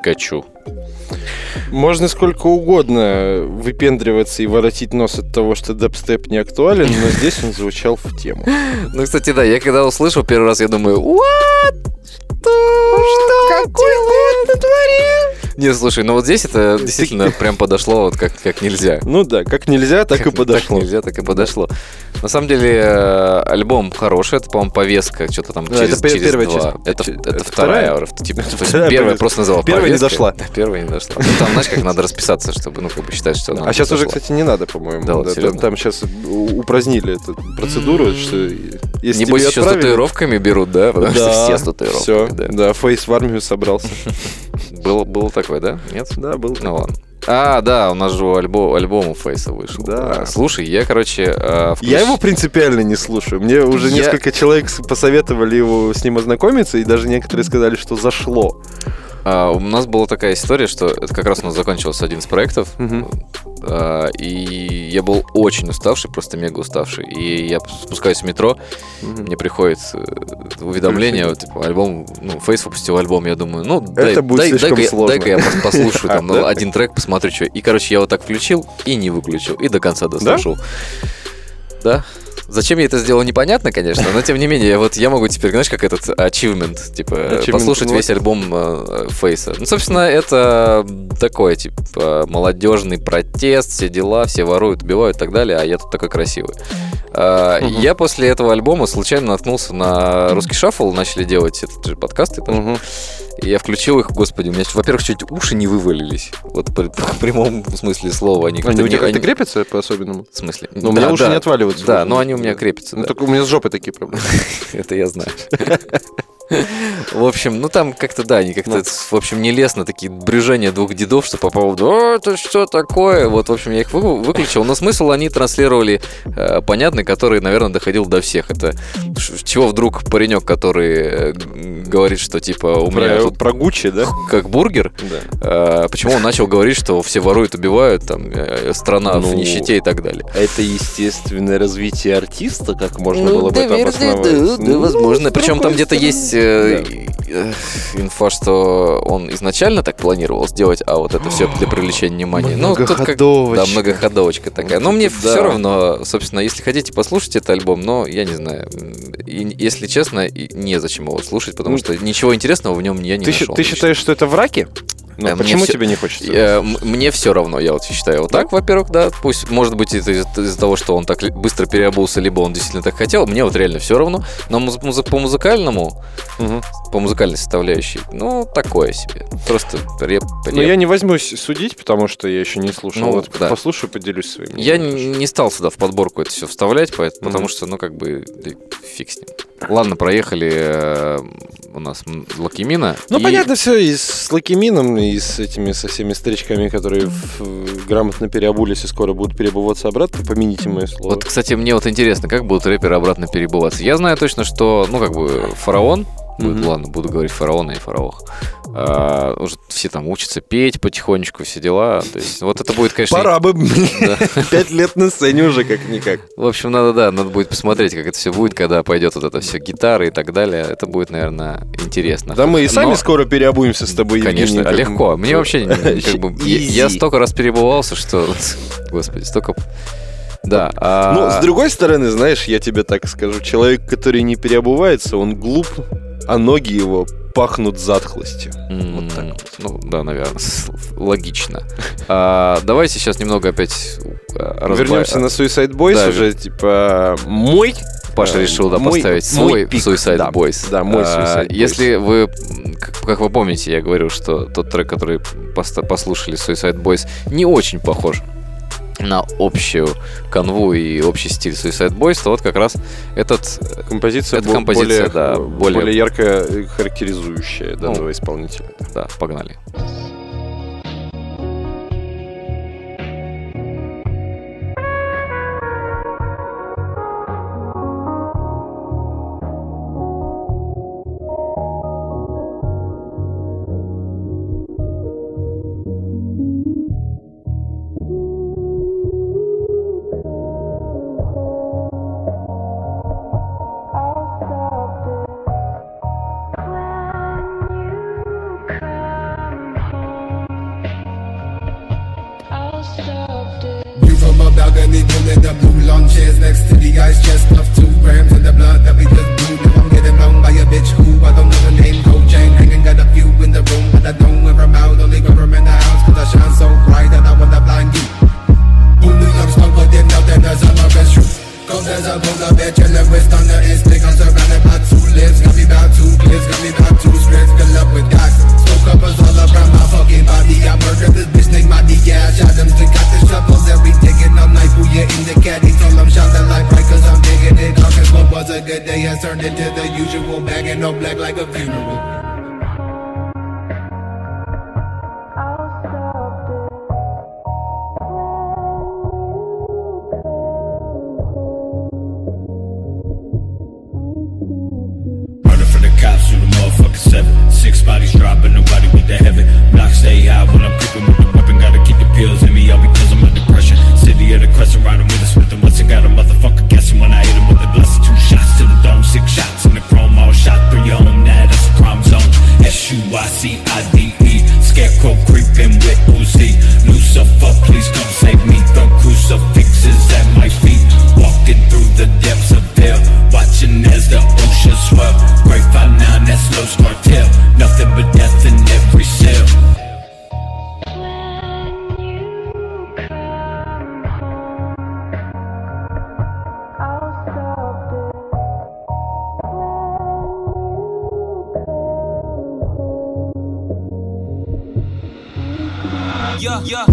Пикачу. Можно сколько угодно выпендриваться и воротить нос от того, что дабстеп не актуален, но здесь он звучал в тему. Ну, кстати, да, я когда услышал первый раз, я думаю, what? Что? Что? Какой ты натворил? Не, слушай, ну вот здесь это действительно прям подошло вот как, как нельзя. Ну да, как нельзя, так и подошло. Так нельзя, так и подошло. На самом деле, э, альбом хороший, это, по-моему, повестка, что-то там Да, через, это через первая два. часть. Это, это, это вторая, вторая? типа, то есть Вторая первая повестка. просто называла Первая не повесткой. дошла. Да, первая не дошла. Ну, там, знаешь, как надо расписаться, чтобы, ну, как бы считать, что она А сейчас уже, кстати, не надо, по-моему. Да, вот Да, серьезно. там, сейчас упразднили эту процедуру, что если Небось, еще с татуировками берут, да? Потому что Да, все с татуировками, всё, да. да, Фейс в армию собрался. Было, было такое, да? Нет? Да, был. Ну ладно. А, да, у нас же альбом, альбом у Фейса вышел. Да. Слушай, я, короче... э, включ- Я его принципиально не слушаю. Мне уже Я- несколько человек посоветовали его с ним ознакомиться, и даже некоторые сказали, что зашло. А, у нас была такая история, что это как раз у нас закончился один из проектов, а, и я был очень уставший, просто мега уставший. И я спускаюсь в метро, мне приходит э, уведомление, вот, типа, альбом, ну, Фейс выпустил альбом, я думаю, ну, дай, Это будет дай, я- сложно. дай-ка я пос- послушаю там ну, один трек, посмотрю, что. И, короче, я вот так включил и не выключил, и до конца дослушал. Да? Зачем я это сделал, непонятно, конечно, но тем не менее, вот я могу теперь, знаешь, как этот achievement, типа, Achievement, послушать вот. весь альбом э, Фейса. Ну, собственно, это такое, типа, молодежный протест, все дела, все воруют, убивают и так далее, а я тут такой красивый. А, Я после этого альбома случайно наткнулся на русский шаффл, начали делать этот же подкаст. это же. И я включил их, господи, у меня, во-первых, чуть уши не вывалились. Вот при- в прямом смысле слова. Они Они у тебя как-то они- крепятся по-особенному? В смысле? Ну, у меня Да, уши да. не отваливаются. Да, но они у меня крепятся. Ну, да. только у меня с жопой такие проблемы. Это я знаю. В общем, ну там как-то, да, они как-то, в общем, нелестно такие брюжения двух дедов, что по поводу «А, это что такое?» Вот, в общем, я их вы- выключил. Но смысл они транслировали э, понятный, который, наверное, доходил до всех. Это чего вдруг паренек, который э, говорит, что типа у меня Про, тут про Гуччи, да? как бургер, э, почему он начал говорить, что все воруют, убивают, там, э, страна в Ну, нищете и так далее. Это естественное развитие артиста, как можно Ну, было бы это обосновать. Да, Ну, возможно. Причем там где-то есть э, э, инфа, что он изначально так планировал сделать, а вот это все для привлечения внимания. Ну, тут как- Многоходовочка. Да, многоходовочка такая. Но мне Да. все равно, собственно, если хотите послушать этот альбом, но я не знаю. И, если честно, незачем его слушать, потому Ну, что ничего интересного в нем я не Ты, нашел. ты считаешь, что это враки? Ну, Э, почему всё- тебе не хочется? Э, Мне все равно, я вот считаю. Вот так, во-первых, да, пусть, может быть, это из- из-за того, что он так быстро переобулся, либо он действительно так хотел. Мне вот реально все равно. Но муз- музы- по музыкальному, Мгм. по музыкальной составляющей, ну, такое себе. Просто реп, Но реп. Ну, я не возьмусь судить, потому что я еще не слушал. Ну, вот да. послушаю, поделюсь своим. Я не, не стал сюда в подборку это все вставлять, поэт- потому Мгм. что, ну, как бы, фиг с ним. Ладно, проехали э, у нас Лакимина. Ну, и- понятно, все, и с Лакимином, и с этими, со всеми старичками, которые в- грамотно переобулись и скоро будут переобуваться обратно, помяните мое слово. Вот, кстати, мне вот интересно, как будут рэперы обратно перебываться. Я знаю точно, что, ну, как бы, фараон, будет, Мгм. ладно, буду говорить фараона и фараох, а, уже все там учатся петь потихонечку, все дела. То есть, вот это будет, конечно... Пора бы пять лет на сцене уже как-никак. В общем, надо, да, надо будет посмотреть, как это все будет, когда пойдет вот это все гитары и так далее. Это будет, наверное, интересно. Да мы и сами скоро переобуемся с тобой, Конечно, легко. Мне вообще, как бы, я, столько раз перебывался, что, господи, столько... Да. а- Ну, с другой стороны, знаешь, я тебе так скажу, человек, который не переобувается, он глуп, а ноги его пахнут затхлостью. Вот так Ну, да, наверное, логично. А, давайте сейчас немного опять а, разба- Вернемся на Suicide Boys Да, уже, типа, мой... Паша э, решил, да, мой- поставить мой свой пик, Suicide да. Boys. Да, мой А, Suicide Boys. Если вы, как, как вы помните, я говорил, что тот трек, который послушали Suicide Boys, не очень похож на общую канву и общий стиль Suicide Boys, то вот как раз этот... э, Композиция, эта композиция, более, да, более... более ярко характеризующая данного Ну, исполнителя. Да, погнали. View Yeah,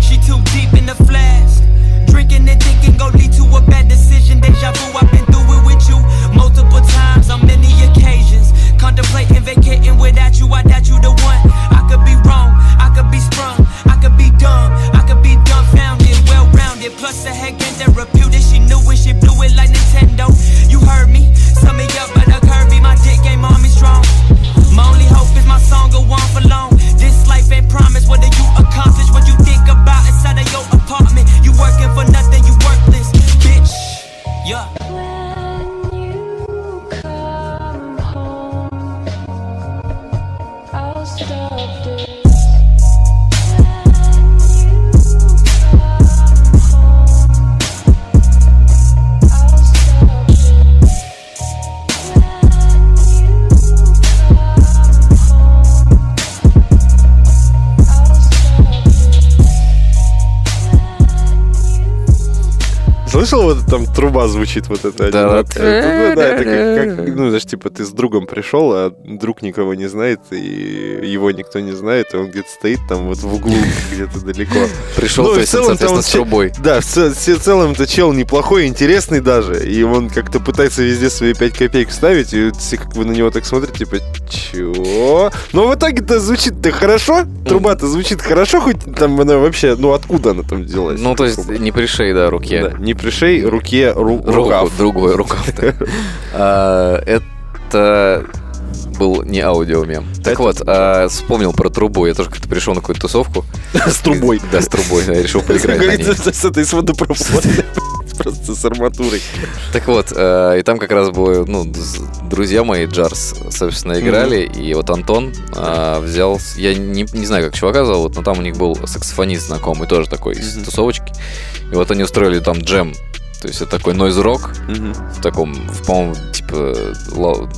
she too deep in the flask. Drinking and thinking go lead to a bad decision. Deja vu, I've been through it with you multiple times on many occasions. Contemplating vacating without you, I doubt you the one. I could be wrong, I could be sprung, I could be dumb, I could be dumbfounded, well rounded. Plus, the heck ain't therapeutic. She knew it, she blew it like Nintendo. You heard me, sum me там труба звучит вот это? Да. одинокая? Это, ну, да, это как, как, ну, знаешь, типа ты с другом пришел, а друг никого не знает, и его никто не знает, и он где-то стоит там вот в углу, где-то далеко. Пришел, Ну, то есть, соответственно, с трубой. Да, в, в целом-то чел неплохой, интересный даже, и он как-то пытается везде свои 5 копеек вставить, и все как бы на него так смотрят, типа, чего? Но в итоге-то звучит-то хорошо, труба-то звучит хорошо, хоть там она вообще, ну откуда она там взялась? Ну, то есть, не при шее, да, руке. Да, не при шее, руке, ру- Руку, рукав. другой рукав. А, Это был не аудиомем. Так Это- вот, а, вспомнил про трубу. Я тоже как-то пришел на какую-то тусовку. С трубой. Да, с трубой. Я решил поиграть на ней. Говорится, с этой с водопроводной, просто с арматурой. Так вот, э, и там как раз было, ну, друзья мои, Джарс, собственно, играли, и вот Антон взял, я не, не знаю, как чувака зовут, но там у них был саксофонист знакомый, тоже такой из тусовочки, и вот они устроили там джем, то есть это такой нойз-рок, в таком, в, по-моему, типа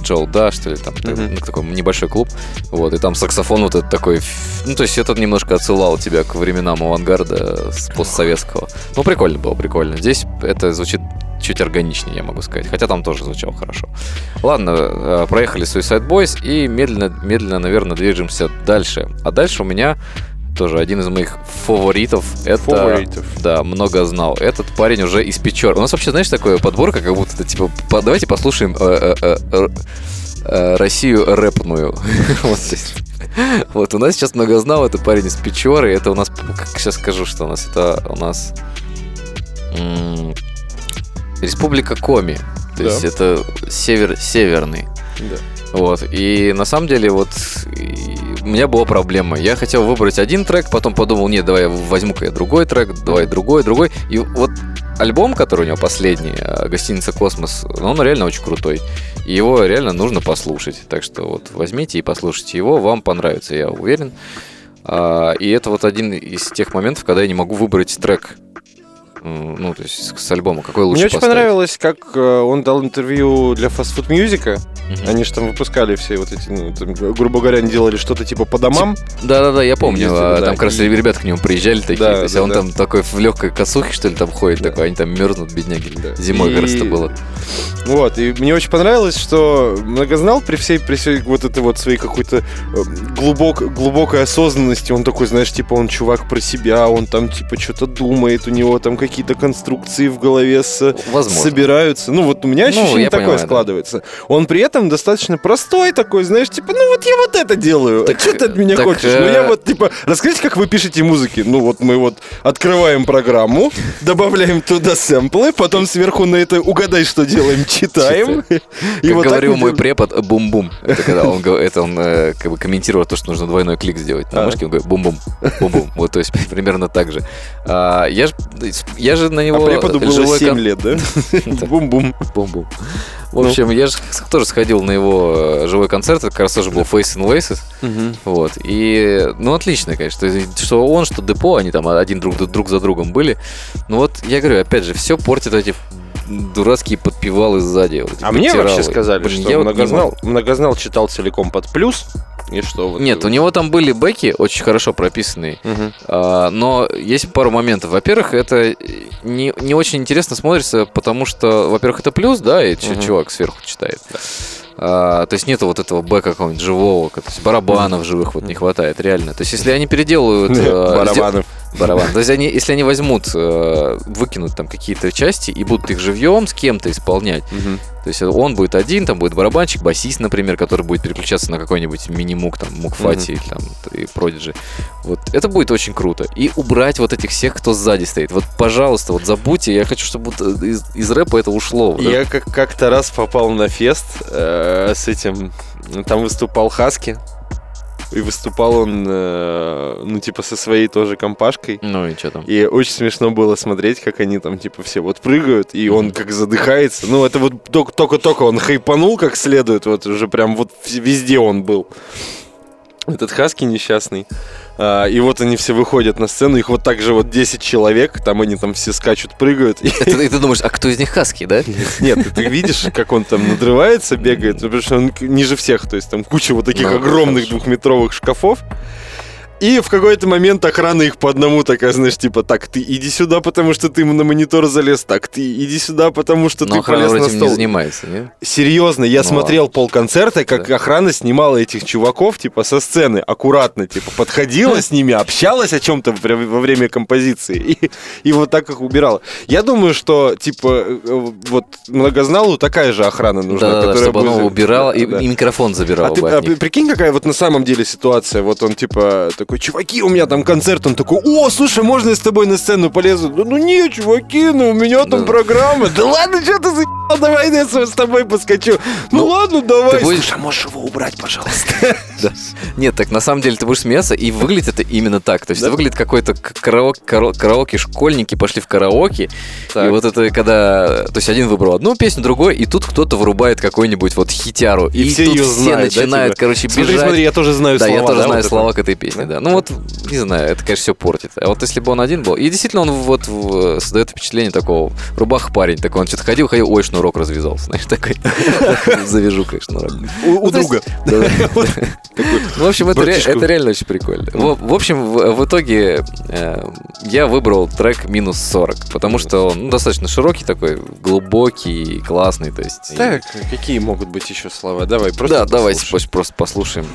Джоу Да, что ли, там, ну, такой небольшой клуб, вот, и там саксофон вот этот такой, ну, то есть это немножко отсылал тебя к временам авангарда с постсоветского. Ну, прикольно было, прикольно. Здесь это звучит чуть органичнее, я могу сказать, хотя там тоже звучало хорошо. Ладно, э, проехали Suicide Boys и медленно, медленно, наверное, движемся дальше. А дальше у меня тоже один из моих фаворитов. Это, Фаворитов. Да, много знал. Этот парень уже из Печор. У нас вообще, знаешь, такое подборка, как будто это типа, по- давайте послушаем э, э, э, э, Россию рэпную. Вот здесь. Вот, у нас сейчас много знал, это парень из Печоры, это у нас, как сейчас скажу, что у нас, это у нас м, Республика Коми, то Да. есть это север, северный. Да. Вот, и на самом деле вот у меня была проблема. Я хотел выбрать один трек, потом подумал, нет, давай возьму-ка я другой трек, давай другой, другой. И вот альбом, который у него последний, э, «Гостиница Космос», он реально очень крутой. И его реально нужно послушать. Так что вот возьмите и послушайте его, вам понравится, я уверен. А, И это вот один из тех моментов, когда я не могу выбрать трек. Ну, то есть с альбома. Какой лучше Мне очень поставить? понравилось, как э, он дал интервью для Fast Food Music. Мгм. Они же там выпускали все вот эти, ну, там, грубо говоря, они делали что-то типа по домам. Да-да-да, я помню. Ездили, а, да, там как раз и- ребята к нему приезжали такие. Да, то есть да, он да. там такой в легкой косухе, что ли, там ходит Да. такой, они там мерзнут, бедняги. Да. Зимой И- как раз это было. Вот, и мне очень понравилось, что многознал при всей, при всей вот этой вот своей какой-то э, глубок, глубокой осознанности, он такой, знаешь, типа он чувак про себя, он там типа что-то думает, у него там какие-то конструкции в голове с, Возможно. собираются. Ну вот у меня Ну, ощущение я такое понимаю, да. складывается. Он при этом достаточно простой такой, знаешь, типа, ну вот я вот это делаю, Так, а что ты от меня так, хочешь? Ну э, я вот типа, расскажите, как вы пишете музыки. Ну вот мы вот открываем программу, добавляем туда сэмплы, потом сверху на это угадай, что делаем, читаем. И вот говорил мой препод, э, бум-бум. Это когда он, это он э, как бы комментировал то, что нужно двойной клик сделать на А. мышке, он говорит бум-бум, бум-бум. Вот, то есть примерно так же. А, Я же я же на А него преподу было живой 7 кон- лет, да? Бум-бум. Бум-бум. В общем, я же тоже сходил на его э, живой концерт, это как раз тоже был Face and Laces. Вот. И, ну, отлично, конечно. Что он, что Депо, они там один друг, друг за другом были. Ну вот, я говорю, опять же, все портит эти дурацкие подпевалы сзади. вот А мне вообще сказали, Блин, что я вот многознал, могу. многознал читал целиком под плюс. И что вот... Нет, у него там были бэки очень хорошо прописанные. Мгм. А, но есть пару моментов. Во-первых, это не, не очень интересно смотрится, потому что, во-первых, это плюс, да, и Мгм. чувак сверху читает. А, то есть нету вот этого бэка какого-нибудь живого, то есть барабанов живых вот не хватает, реально. То есть если они переделают... э, Барабанов. Барабан. То есть они, если они возьмут, э, выкинут там какие-то части и будут их живьем с кем-то исполнять, то есть он будет один, там будет барабанщик, басист, например, который будет переключаться на какой-нибудь мини-мук, там, мукфати или там и продиджи. Вот это будет очень круто. И убрать вот этих всех, кто сзади стоит. Вот, пожалуйста, вот забудьте, я хочу, чтобы вот из, из рэпа это ушло. Вот Я как- как-то раз попал на фест э, с этим. Там выступал Хаски. И выступал он, э, ну, типа, со своей тоже компашкой. Ну и что там? И очень смешно было смотреть, как они там, типа, все вот прыгают, и он как задыхается. Ну, это вот только-только он хайпанул как следует, вот уже прям вот везде он был. Этот Хаски несчастный. А, и вот они все выходят на сцену, их вот так же вот 10 человек, там они там все скачут, прыгают. И- ты думаешь, а кто из них хаски, да? Нет, ты, ты видишь, как он там надрывается, бегает, потому что он ниже всех, то есть там куча вот таких Ну, огромных хорошо. двухметровых шкафов. И в какой-то момент охрана их по одному такая, знаешь, типа, так, ты иди сюда, потому что ты на монитор залез, так, ты иди сюда, потому что Но ты полез на стол. не занимается, нет? Серьезно, я Ну смотрел ладно. полконцерта, как Да. охрана снимала этих чуваков, типа, со сцены, аккуратно, типа, подходила с ними, общалась о чем-то во время композиции и, и вот так их убирала. Я думаю, что, типа, э, вот многозналу такая же охрана нужна, Да-да-да, которая чтобы оно убирало и, Да. и микрофон забирало А ты а прикинь, какая вот на самом деле ситуация? Вот он типа такой, чуваки, у меня там концерт, он такой, о, слушай, можно я с тобой на сцену полезу? Да ну не, чуваки, ну у меня там Да. программа. Да ладно, что ты за давай я с тобой поскочу. Ну, ладно, давай. ты будешь- Слушай, а можешь его убрать, пожалуйста? Да. Нет, так на самом деле ты будешь смеяться, и выглядит это именно так. То есть это выглядит какой-то караоке, карао- караоке, школьники пошли в караоке, и вот это когда... То есть один выбрал одну песню, другой, и тут кто-то вырубает какой-нибудь вот хитяру. И все все да, начинают, типа? короче, Смотри, бежать. смотри, я тоже знаю да, слова, я тоже да, знаю слова к этой песне, да. Ну вот, не знаю, это, конечно, все портит. А вот если бы он один был... И действительно он вот в- создает впечатление такого рубаха парень такой. Он что-то ходил, ходил, ой, шнурок развязался, знаешь, такой. Завяжу, конечно, шнурок. У Ну, друга. Ну, в общем, это, реально очень прикольно. В, общем, в, итоге э, я выбрал трек минус 40, потому что он ну, достаточно широкий такой, глубокий, классный, то есть. Так, какие могут быть еще слова? Давай, просто да, давайте просто послушаем.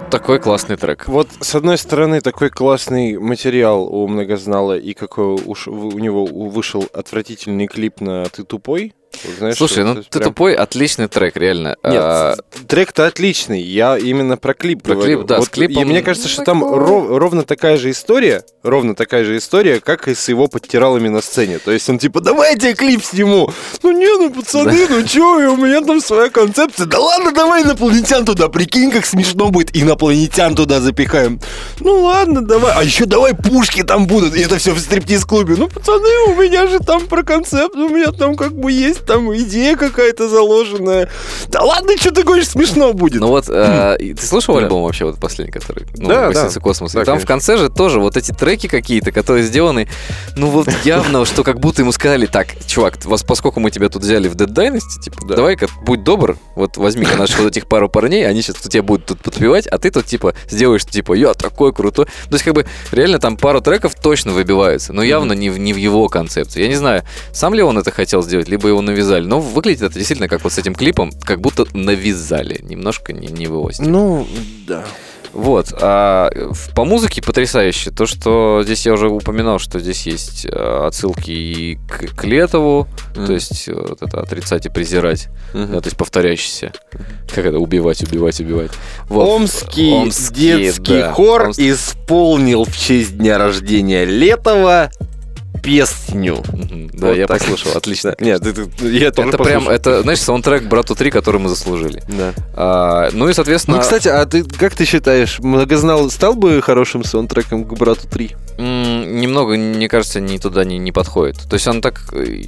Такой классный трек. Вот, с одной стороны, такой классный материал у Многознала, и какой уж у него вышел отвратительный клип на «Ты тупой», вот знаешь, Слушай, ну ты прям- тупой, отличный трек, реально. Нет, А, трек-то отличный. Я именно про клип Про говорю. клип, да, с Вот клипом И мне кажется, что там ров- ровно такая же история, ровно такая же история, как и с его подтиралами на сцене. То есть он типа, давай я тебе клип сниму. Ну не, ну пацаны, ну чё, у меня там своя концепция. Да ладно, давай инопланетян туда, прикинь, как смешно будет. Инопланетян туда запихаем. Ну ладно, давай. А еще давай пушки там будут. И это все в стриптиз-клубе. Ну, пацаны, у меня же там про концепт, у меня там как бы есть там идея какая-то заложенная. Да ладно, что ты говоришь, смешно будет. Ну вот, э, ты слушал Да. альбом вообще вот последний, который? Ну, Да, «Гостиница да. И там в конце же тоже вот эти треки какие-то, которые сделаны, ну вот явно, что как будто ему сказали, так, чувак, вас, поскольку мы тебя тут взяли в Dead Dynasty, типа, давай-ка, будь добр, вот возьми-ка наших вот этих пару парней, они сейчас тебя будут тут подпевать, а ты тут, типа, сделаешь, типа, я такой крутой. То есть, как бы, реально там пару треков точно выбиваются, но явно не в, не в его концепции. Я не знаю, сам ли он это хотел сделать, либо его навязали, но выглядит это действительно как вот с этим клипом, как будто навязали, немножко не, не в его стиле. Ну, да. Вот. А по музыке потрясающе. То, что здесь я уже упоминал, что здесь есть э, отсылки и к, к Летову, Мгм. то есть э, вот это отрицать и презирать, Мгм. да, то есть повторяющийся. Как это? Убивать, убивать, убивать. Вот. Омский, Омский, детский да. хор Омский. исполнил в честь дня рождения Летова песню. Да, Вот я так. послушал, отлично. Нет, я тоже Это прям, это, знаешь, саундтрек «Брату 3», который мы заслужили. Да. А, ну и, соответственно... Ну, кстати, а ты как ты считаешь, Многознал стал бы хорошим саундтреком к Брату 3? М, Немного, мне кажется, ни туда не, не подходит. То есть он так э,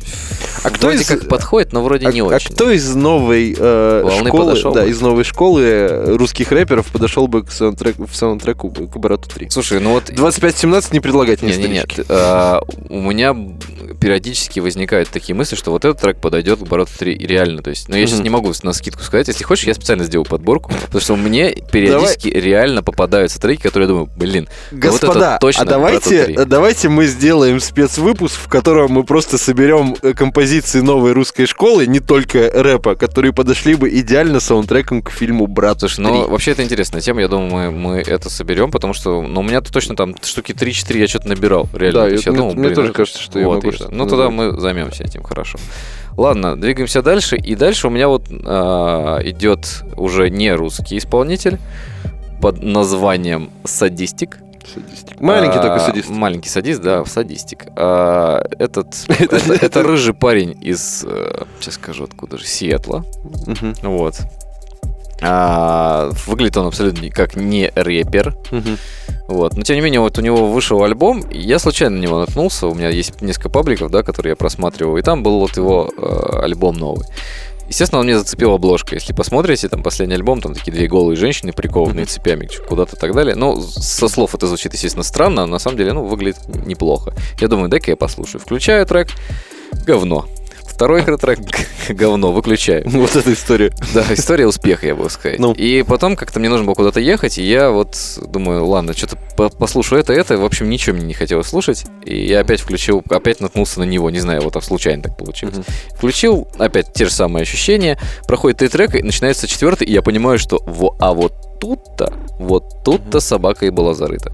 А кто вроде из- как подходит, но вроде А, не а очень. кто из новой э, школы, да, бы? из новой школы э, русских рэперов подошел бы к саундтреку, в саундтреку к Брату 3? Слушай, ну вот 25-17 не предлагать мне Не, не, нет. а, у меня периодически возникают такие мысли, что вот этот трек подойдет к Бароту 3 и реально. То есть, но я сейчас не могу на скидку сказать. Если хочешь, я специально сделаю подборку, потому что мне периодически реально попадаются треки, которые я думаю, блин, ну вот это Господа, точно а давайте, 3. давайте мы сделаем спецвыпуск, в котором мы просто соберем э, композиции новой русской школы, не только рэпа, которые подошли бы идеально саундтреком к фильму «Брат Слушай, 3». ну вообще это интересная тема, я думаю, мы, мы это соберем, потому что, ну, у меня тут точно там штуки 3-4 я что-то набирал, реально. Да, То я мне- думал, блин, тоже это- кажется, что я вот, могу что-то Ну, тогда мы займемся этим, хорошо. Ладно, двигаемся дальше, и дальше у меня вот а, идет уже не русский исполнитель под названием «Садистик». Маленький А, только садист. Маленький садист, да, садистик. А, Этот, это, это рыжий парень из, э, сейчас скажу, откуда же, Сиэтла. Мгм. Вот. А, выглядит он абсолютно как не рэпер. Мгм. Вот. Но тем не менее, вот у него вышел альбом, и я случайно на него наткнулся. У меня есть несколько пабликов, да, которые я просматривал, и там был вот его э, альбом новый. Естественно, он мне зацепил обложка. Если посмотрите, там последний альбом, там такие две голые женщины, прикованные цепями куда-то и так далее. Ну, со слов это звучит, естественно, странно, но на самом деле, ну, выглядит неплохо. Я думаю, дай-ка я послушаю. Включаю трек, говно. Второй трек говно, выключаю. Вот эта история. Да, история успеха, я бы сказать. Ну. И потом как-то мне нужно было куда-то ехать, и я вот думаю, ладно, что-то по- послушаю это, это. В общем, ничего мне не хотелось слушать. И я опять включил, опять наткнулся на него, не знаю, вот так случайно так получилось. Включил, опять те же самые ощущения. Проходит три трека, и начинается четвертый, и я понимаю, что во, а вот тут-то, вот тут-то собака и была зарыта.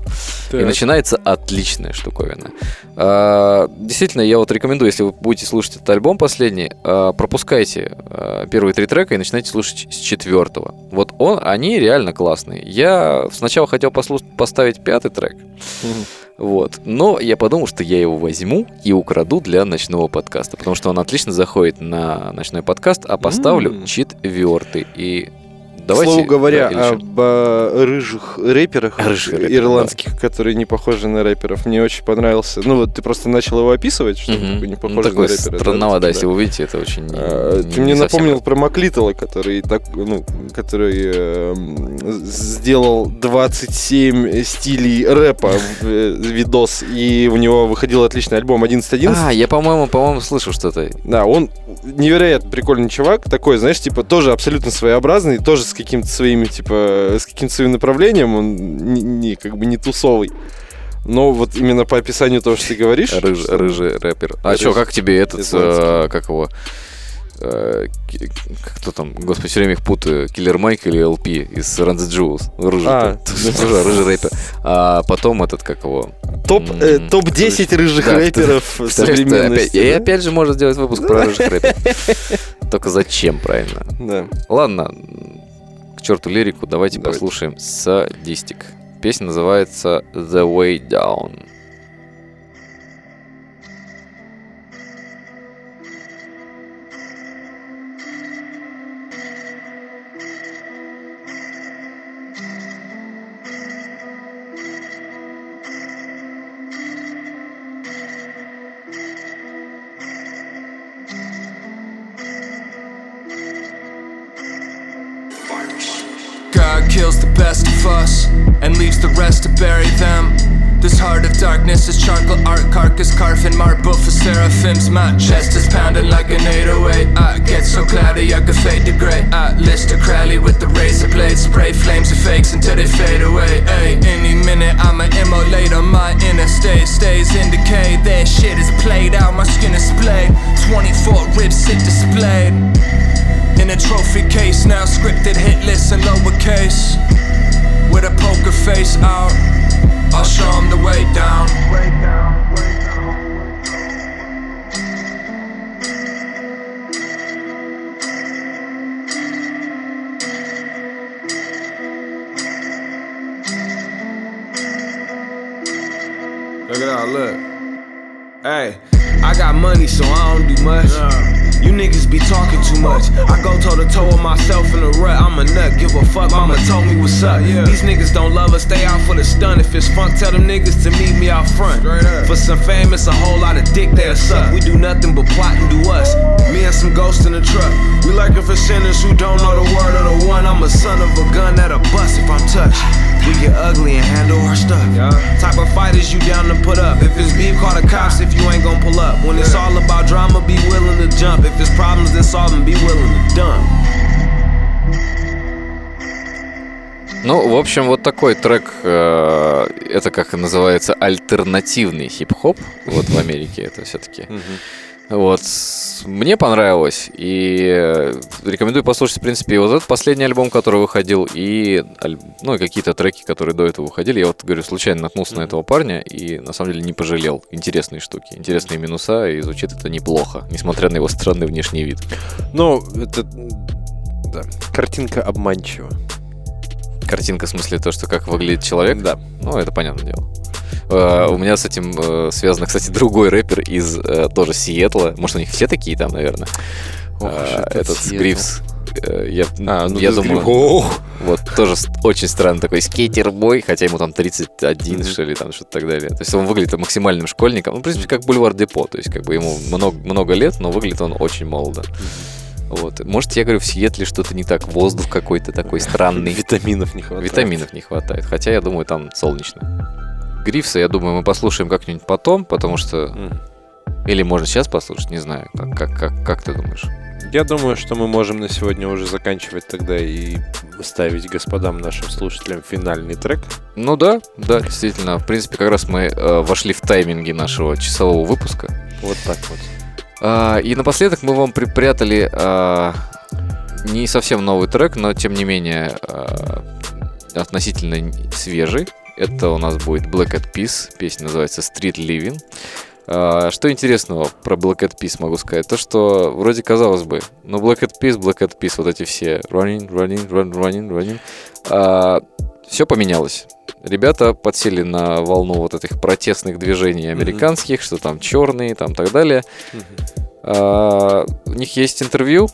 И Так. начинается отличная штуковина. А, Действительно, я вот рекомендую, если вы будете слушать этот альбом последний, а, пропускайте а, первые три трека и начинайте слушать с четвертого. Вот он, они реально классные. Я сначала хотел послуш- поставить пятый трек, вот. Но я подумал, что я его возьму и украду для ночного подкаста, потому что он отлично заходит на ночной подкаст, а поставлю М. четвертый. И давайте... слову говоря, да, об э, рыжих рэперах, Рыжих рэперах, ирландских, которые не похожи на рэперов, мне очень понравился. Ну вот ты просто начал его описывать, что такой не Ну, похож такой на рэпера. да, странновато, типа, если вы увидите, это очень... А, не- Ты мне напомнил про Маклитала, который так, ну, который эм, сделал 27 стилей рэпа в э, видос, и у него выходил отличный альбом 11.11. А, я, по-моему, по-моему, слышал что-то. Да, он невероятно прикольный чувак, такой, знаешь, типа тоже абсолютно своеобразный, тоже с каким-то своими, типа, с каким-то своим направлением, он не, не, как бы не тусовый. Но вот именно по описанию того, что ты говоришь... Рыж- что- рыжий рэпер. А Рыж- что, как тебе этот, э, как его, э, кто там, господи, все время их путаю, Киллер Майк или ЛП из Run the Jewels. Рыжий, А, рыжий рэпер. А потом этот, как его... Топ, э, М, топ-10 рыжих да, рэперов ты- современности. опять- И да? опять же можно сделать выпуск про рыжих рэперов. Только зачем, правильно? Да. Ладно, к черту лирику, давайте Давайте. послушаем Садистик. Песня называется The Way Down. Darkness is charcoal art carcass carving marble for seraphims. My chest is pounding like an 808. I get so cloudy I could fade to gray. I list a crowley with the razor blade, spray flames of fakes until they fade away. Ay, any minute I'ma immolate on my inner state. Stays in decay. That shit is played out. My skin is splayed. 24 ribs sit displayed. In a trophy case, now scripted hit list in lowercase. With a poker face out, I'll show 'em the way down. Look at that, look. Hey, I got money, so I don't do much. You niggas be talking too much. I go toe to toe with myself in the rut. I'm a nut, give a fuck. Mama told me what's up. Yeah. These niggas don't love us, stay out for the stun. If it's funk, tell them niggas to meet me out front. For some fame, it's a whole lot of dick they'll suck. We do nothing but plot and do us. Me and some ghosts in the truck. We lurking for sinners who don't know the word of the one. I'm a son of a gun that'll bust if I'm touched. We get ugly and handle our stuff. Type of fighters you down to put up. If it's beef, call the cops if you ain't gon' pull up. When it's all about drama, be willing to jump. If it's problems, then solve them, be willing to dump. Ну, в общем, вот такой трек, э, это как и называется альтернативный хип-хоп, вот в Америке это все-таки. Вот, мне понравилось, и э, рекомендую послушать, в принципе, и вот этот последний альбом, который выходил, и, ну, и какие-то треки, которые до этого выходили. Я вот, говорю, случайно наткнулся на этого парня, и на самом деле не пожалел. Интересные штуки, интересные минуса, и звучит это неплохо, несмотря на его странный внешний вид. Ну, это... Да. Картинка обманчива. Картинка в смысле то, что как выглядит человек? Да. Ну, это понятное дело. Э, У меня с этим э, связан, кстати, другой рэпер из э, тоже Сиэтла. Может, у них все такие там, наверное. Ох этот Сиэтл. Грифс. Я, А, ну я думаю, Ох! вот тоже очень странный такой скейтер-бой, хотя ему там 31, что ли, там что-то так далее. То есть он выглядит максимальным школьником. Ну, в принципе, как Бульвар Депо. То есть, как бы ему много, много лет, но выглядит он очень молодо. Вот. Может, я говорю, в Сиэтле что-то не так, воздух какой-то такой странный. Витаминов не хватает. Витаминов не хватает. Хотя, я думаю, там солнечно. Грифса, я думаю, мы послушаем как-нибудь потом, потому что... Или можно сейчас послушать, не знаю. Как, как, как, как ты думаешь? Я думаю, что мы можем на сегодня уже заканчивать тогда и ставить господам нашим слушателям финальный трек. Ну да, да, действительно. В принципе, как раз мы э, вошли в тайминги нашего часового выпуска. Вот так вот. А, и напоследок мы вам припрятали а, не совсем новый трек, но тем не менее а, относительно свежий. Это у нас будет Black Eyed Peas, песня называется Street Living. Что интересного про Black Eyed Peas могу сказать? То, что вроде казалось бы, ну Black Eyed Peas, Black Eyed Peas, вот эти все running, running, run, running, running. Все поменялось. Ребята подсели на волну вот этих протестных движений американских, что там черные, там так далее. А, у них есть интервью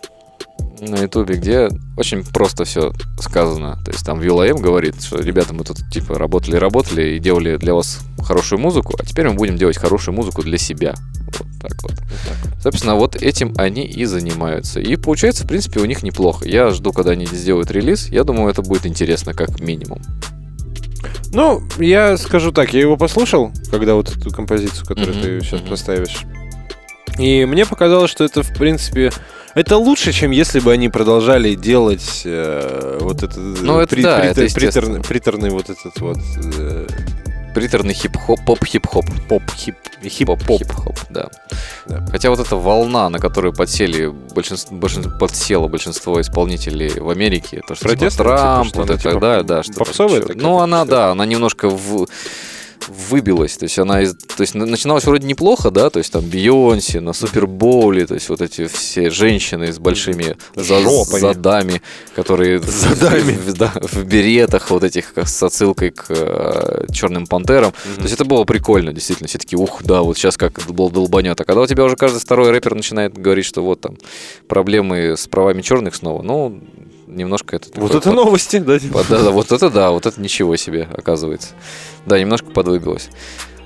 на ютубе, где очень просто все сказано. То есть там Вилаем говорит, что ребята, мы тут типа работали-работали и делали для вас хорошую музыку, а теперь мы будем делать хорошую музыку для себя. Вот так вот. Собственно, вот этим они и занимаются. И получается, в принципе, у них неплохо. Я жду, когда они сделают релиз. Я думаю, это будет интересно как минимум. Ну, я скажу так, я его послушал, когда вот эту композицию, которую Мгм, ты сейчас поставишь. И мне показалось, что это, в принципе, это лучше, чем если бы они продолжали делать э, вот этот Ну, э, это да, это приторный, приторный вот этот вот э, Приторный хип-хоп, поп-хип-хоп. поп-хип, Хип-хоп, хип-хоп, да. Хотя вот эта волна, на которую подсели большинство, большинство, подсело большинство исполнителей в Америке, то что типа Протесты, Трамп, типа, вот что-то это, типа да, да, что попсовые что- такие Ну, она, да, она немножко в выбилась, то есть она, из- то есть на- начиналась вроде неплохо, да, то есть там Бейонсе на Супербоуле, то есть вот эти все женщины с большими за- задами, которые Задами. в, да, в беретах вот этих с отсылкой к э, черным пантерам, то есть это было прикольно, действительно, все таки ух, да, вот сейчас как был долбанет, а когда у тебя уже каждый второй рэпер начинает говорить, что вот там проблемы с правами черных снова, ну немножко это Вот это под- новости, да? под- Да, да, вот это да, вот это ничего себе, оказывается. Да, немножко подвыбилось.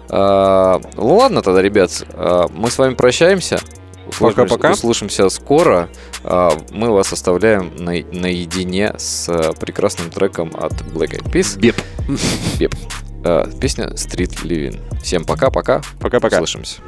А, ну ладно тогда, ребят, а, мы с вами прощаемся. Пока-пока. Услышимся скоро. А, Мы вас оставляем на- наедине с а, прекрасным треком от Black Eyed Peas. Беп. Беп. Песня Street Living. Всем пока-пока. Пока-пока. Услышимся.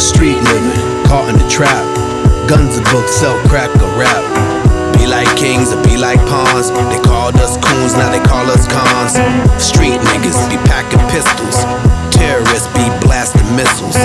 Street living, caught in the trap. Guns and books, sell crack or rap. Be like kings or be like pawns. They called us coons, now they call us cons. Street niggas be packing pistols. Terrorists be blasting missiles.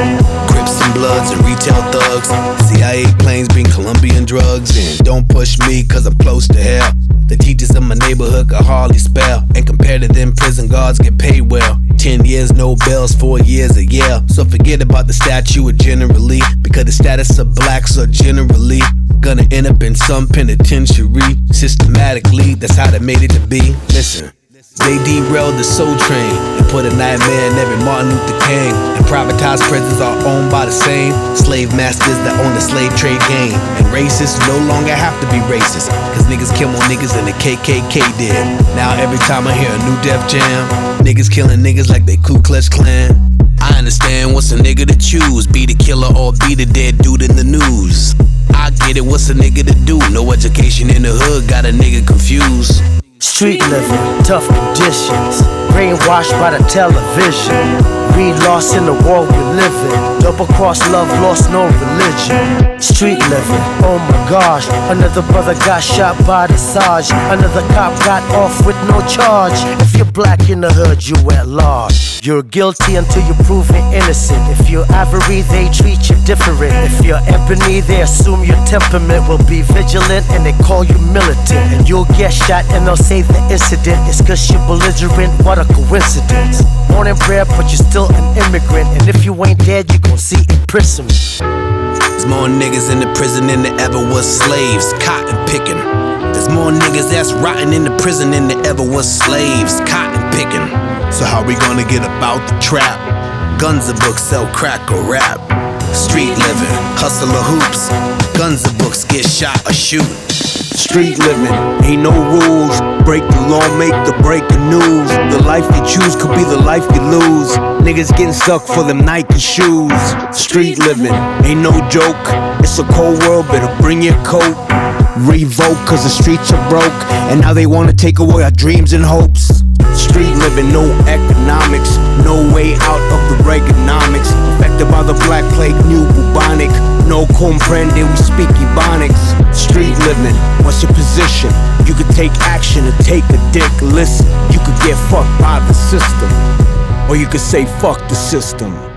Crips and Bloods and retail thugs. CIA planes bring Colombian drugs in. Don't push me, cause I'm close to hell. The teachers in my neighborhood could hardly spell. And compared to them, prison guards get paid well. Ten years, no bells, four years a year. So forget about the statue of generally. Because the status of blacks are generally gonna end up in some penitentiary. Systematically, that's how they made it to be. Listen. They derailed the soul train and put a nightmare in every Martin Luther King. And privatized prisons are owned by the same slave masters that own the slave trade game. And racists no longer have to be racist, cause niggas kill more niggas than the KKK did. Now every time I hear a new Def Jam, niggas killing niggas like they Ku Klux Klan. I understand what's a nigga to choose, be the killer or be the dead dude in the news. I get it, what's a nigga to do? No education in the hood, got a nigga confused. Street living, tough conditions, brainwashed by the television. We lost in the world we live in. Double cross love, lost no religion. Street living, oh my gosh. Another brother got shot by the Sarge. Another cop got off with no charge. If you're black in the hood, you at large. You're guilty until you're proven innocent. If you're Ivory, they treat you different. If you're ebony, they assume your temperament will be vigilant and they call you militant. And you'll get shot and they'll say the incident is cause you're belligerent. What a coincidence. Born in prayer, but you're still an immigrant. And if you ain't dead, you gon' see imprisonment. There's more niggas in the prison than there ever was slaves, cotton picking. There's more niggas that's rotting in the prison than there ever was slaves, cotton picking. So how we gonna get about the trap? Guns and books sell crack or rap. Street living, hustle or hoops. Guns and books get shot or shoot. Street living, ain't no rules. Break the law, make the breaking news. The life you choose could be the life you lose. Niggas getting stuck for them Nike shoes. Street living, ain't no joke. It's a cold world, better bring your coat. Revoke, cause the streets are broke. And now they wanna take away our dreams and hopes. Street living, no economics, no way out of the Reaganomics. Affected by the black plague, new bubonic. No comprende, we speak Ebonics. Street living, what's your position? You could take action and take a dick. Listen, you could get fucked by the system. Or you could say fuck the system.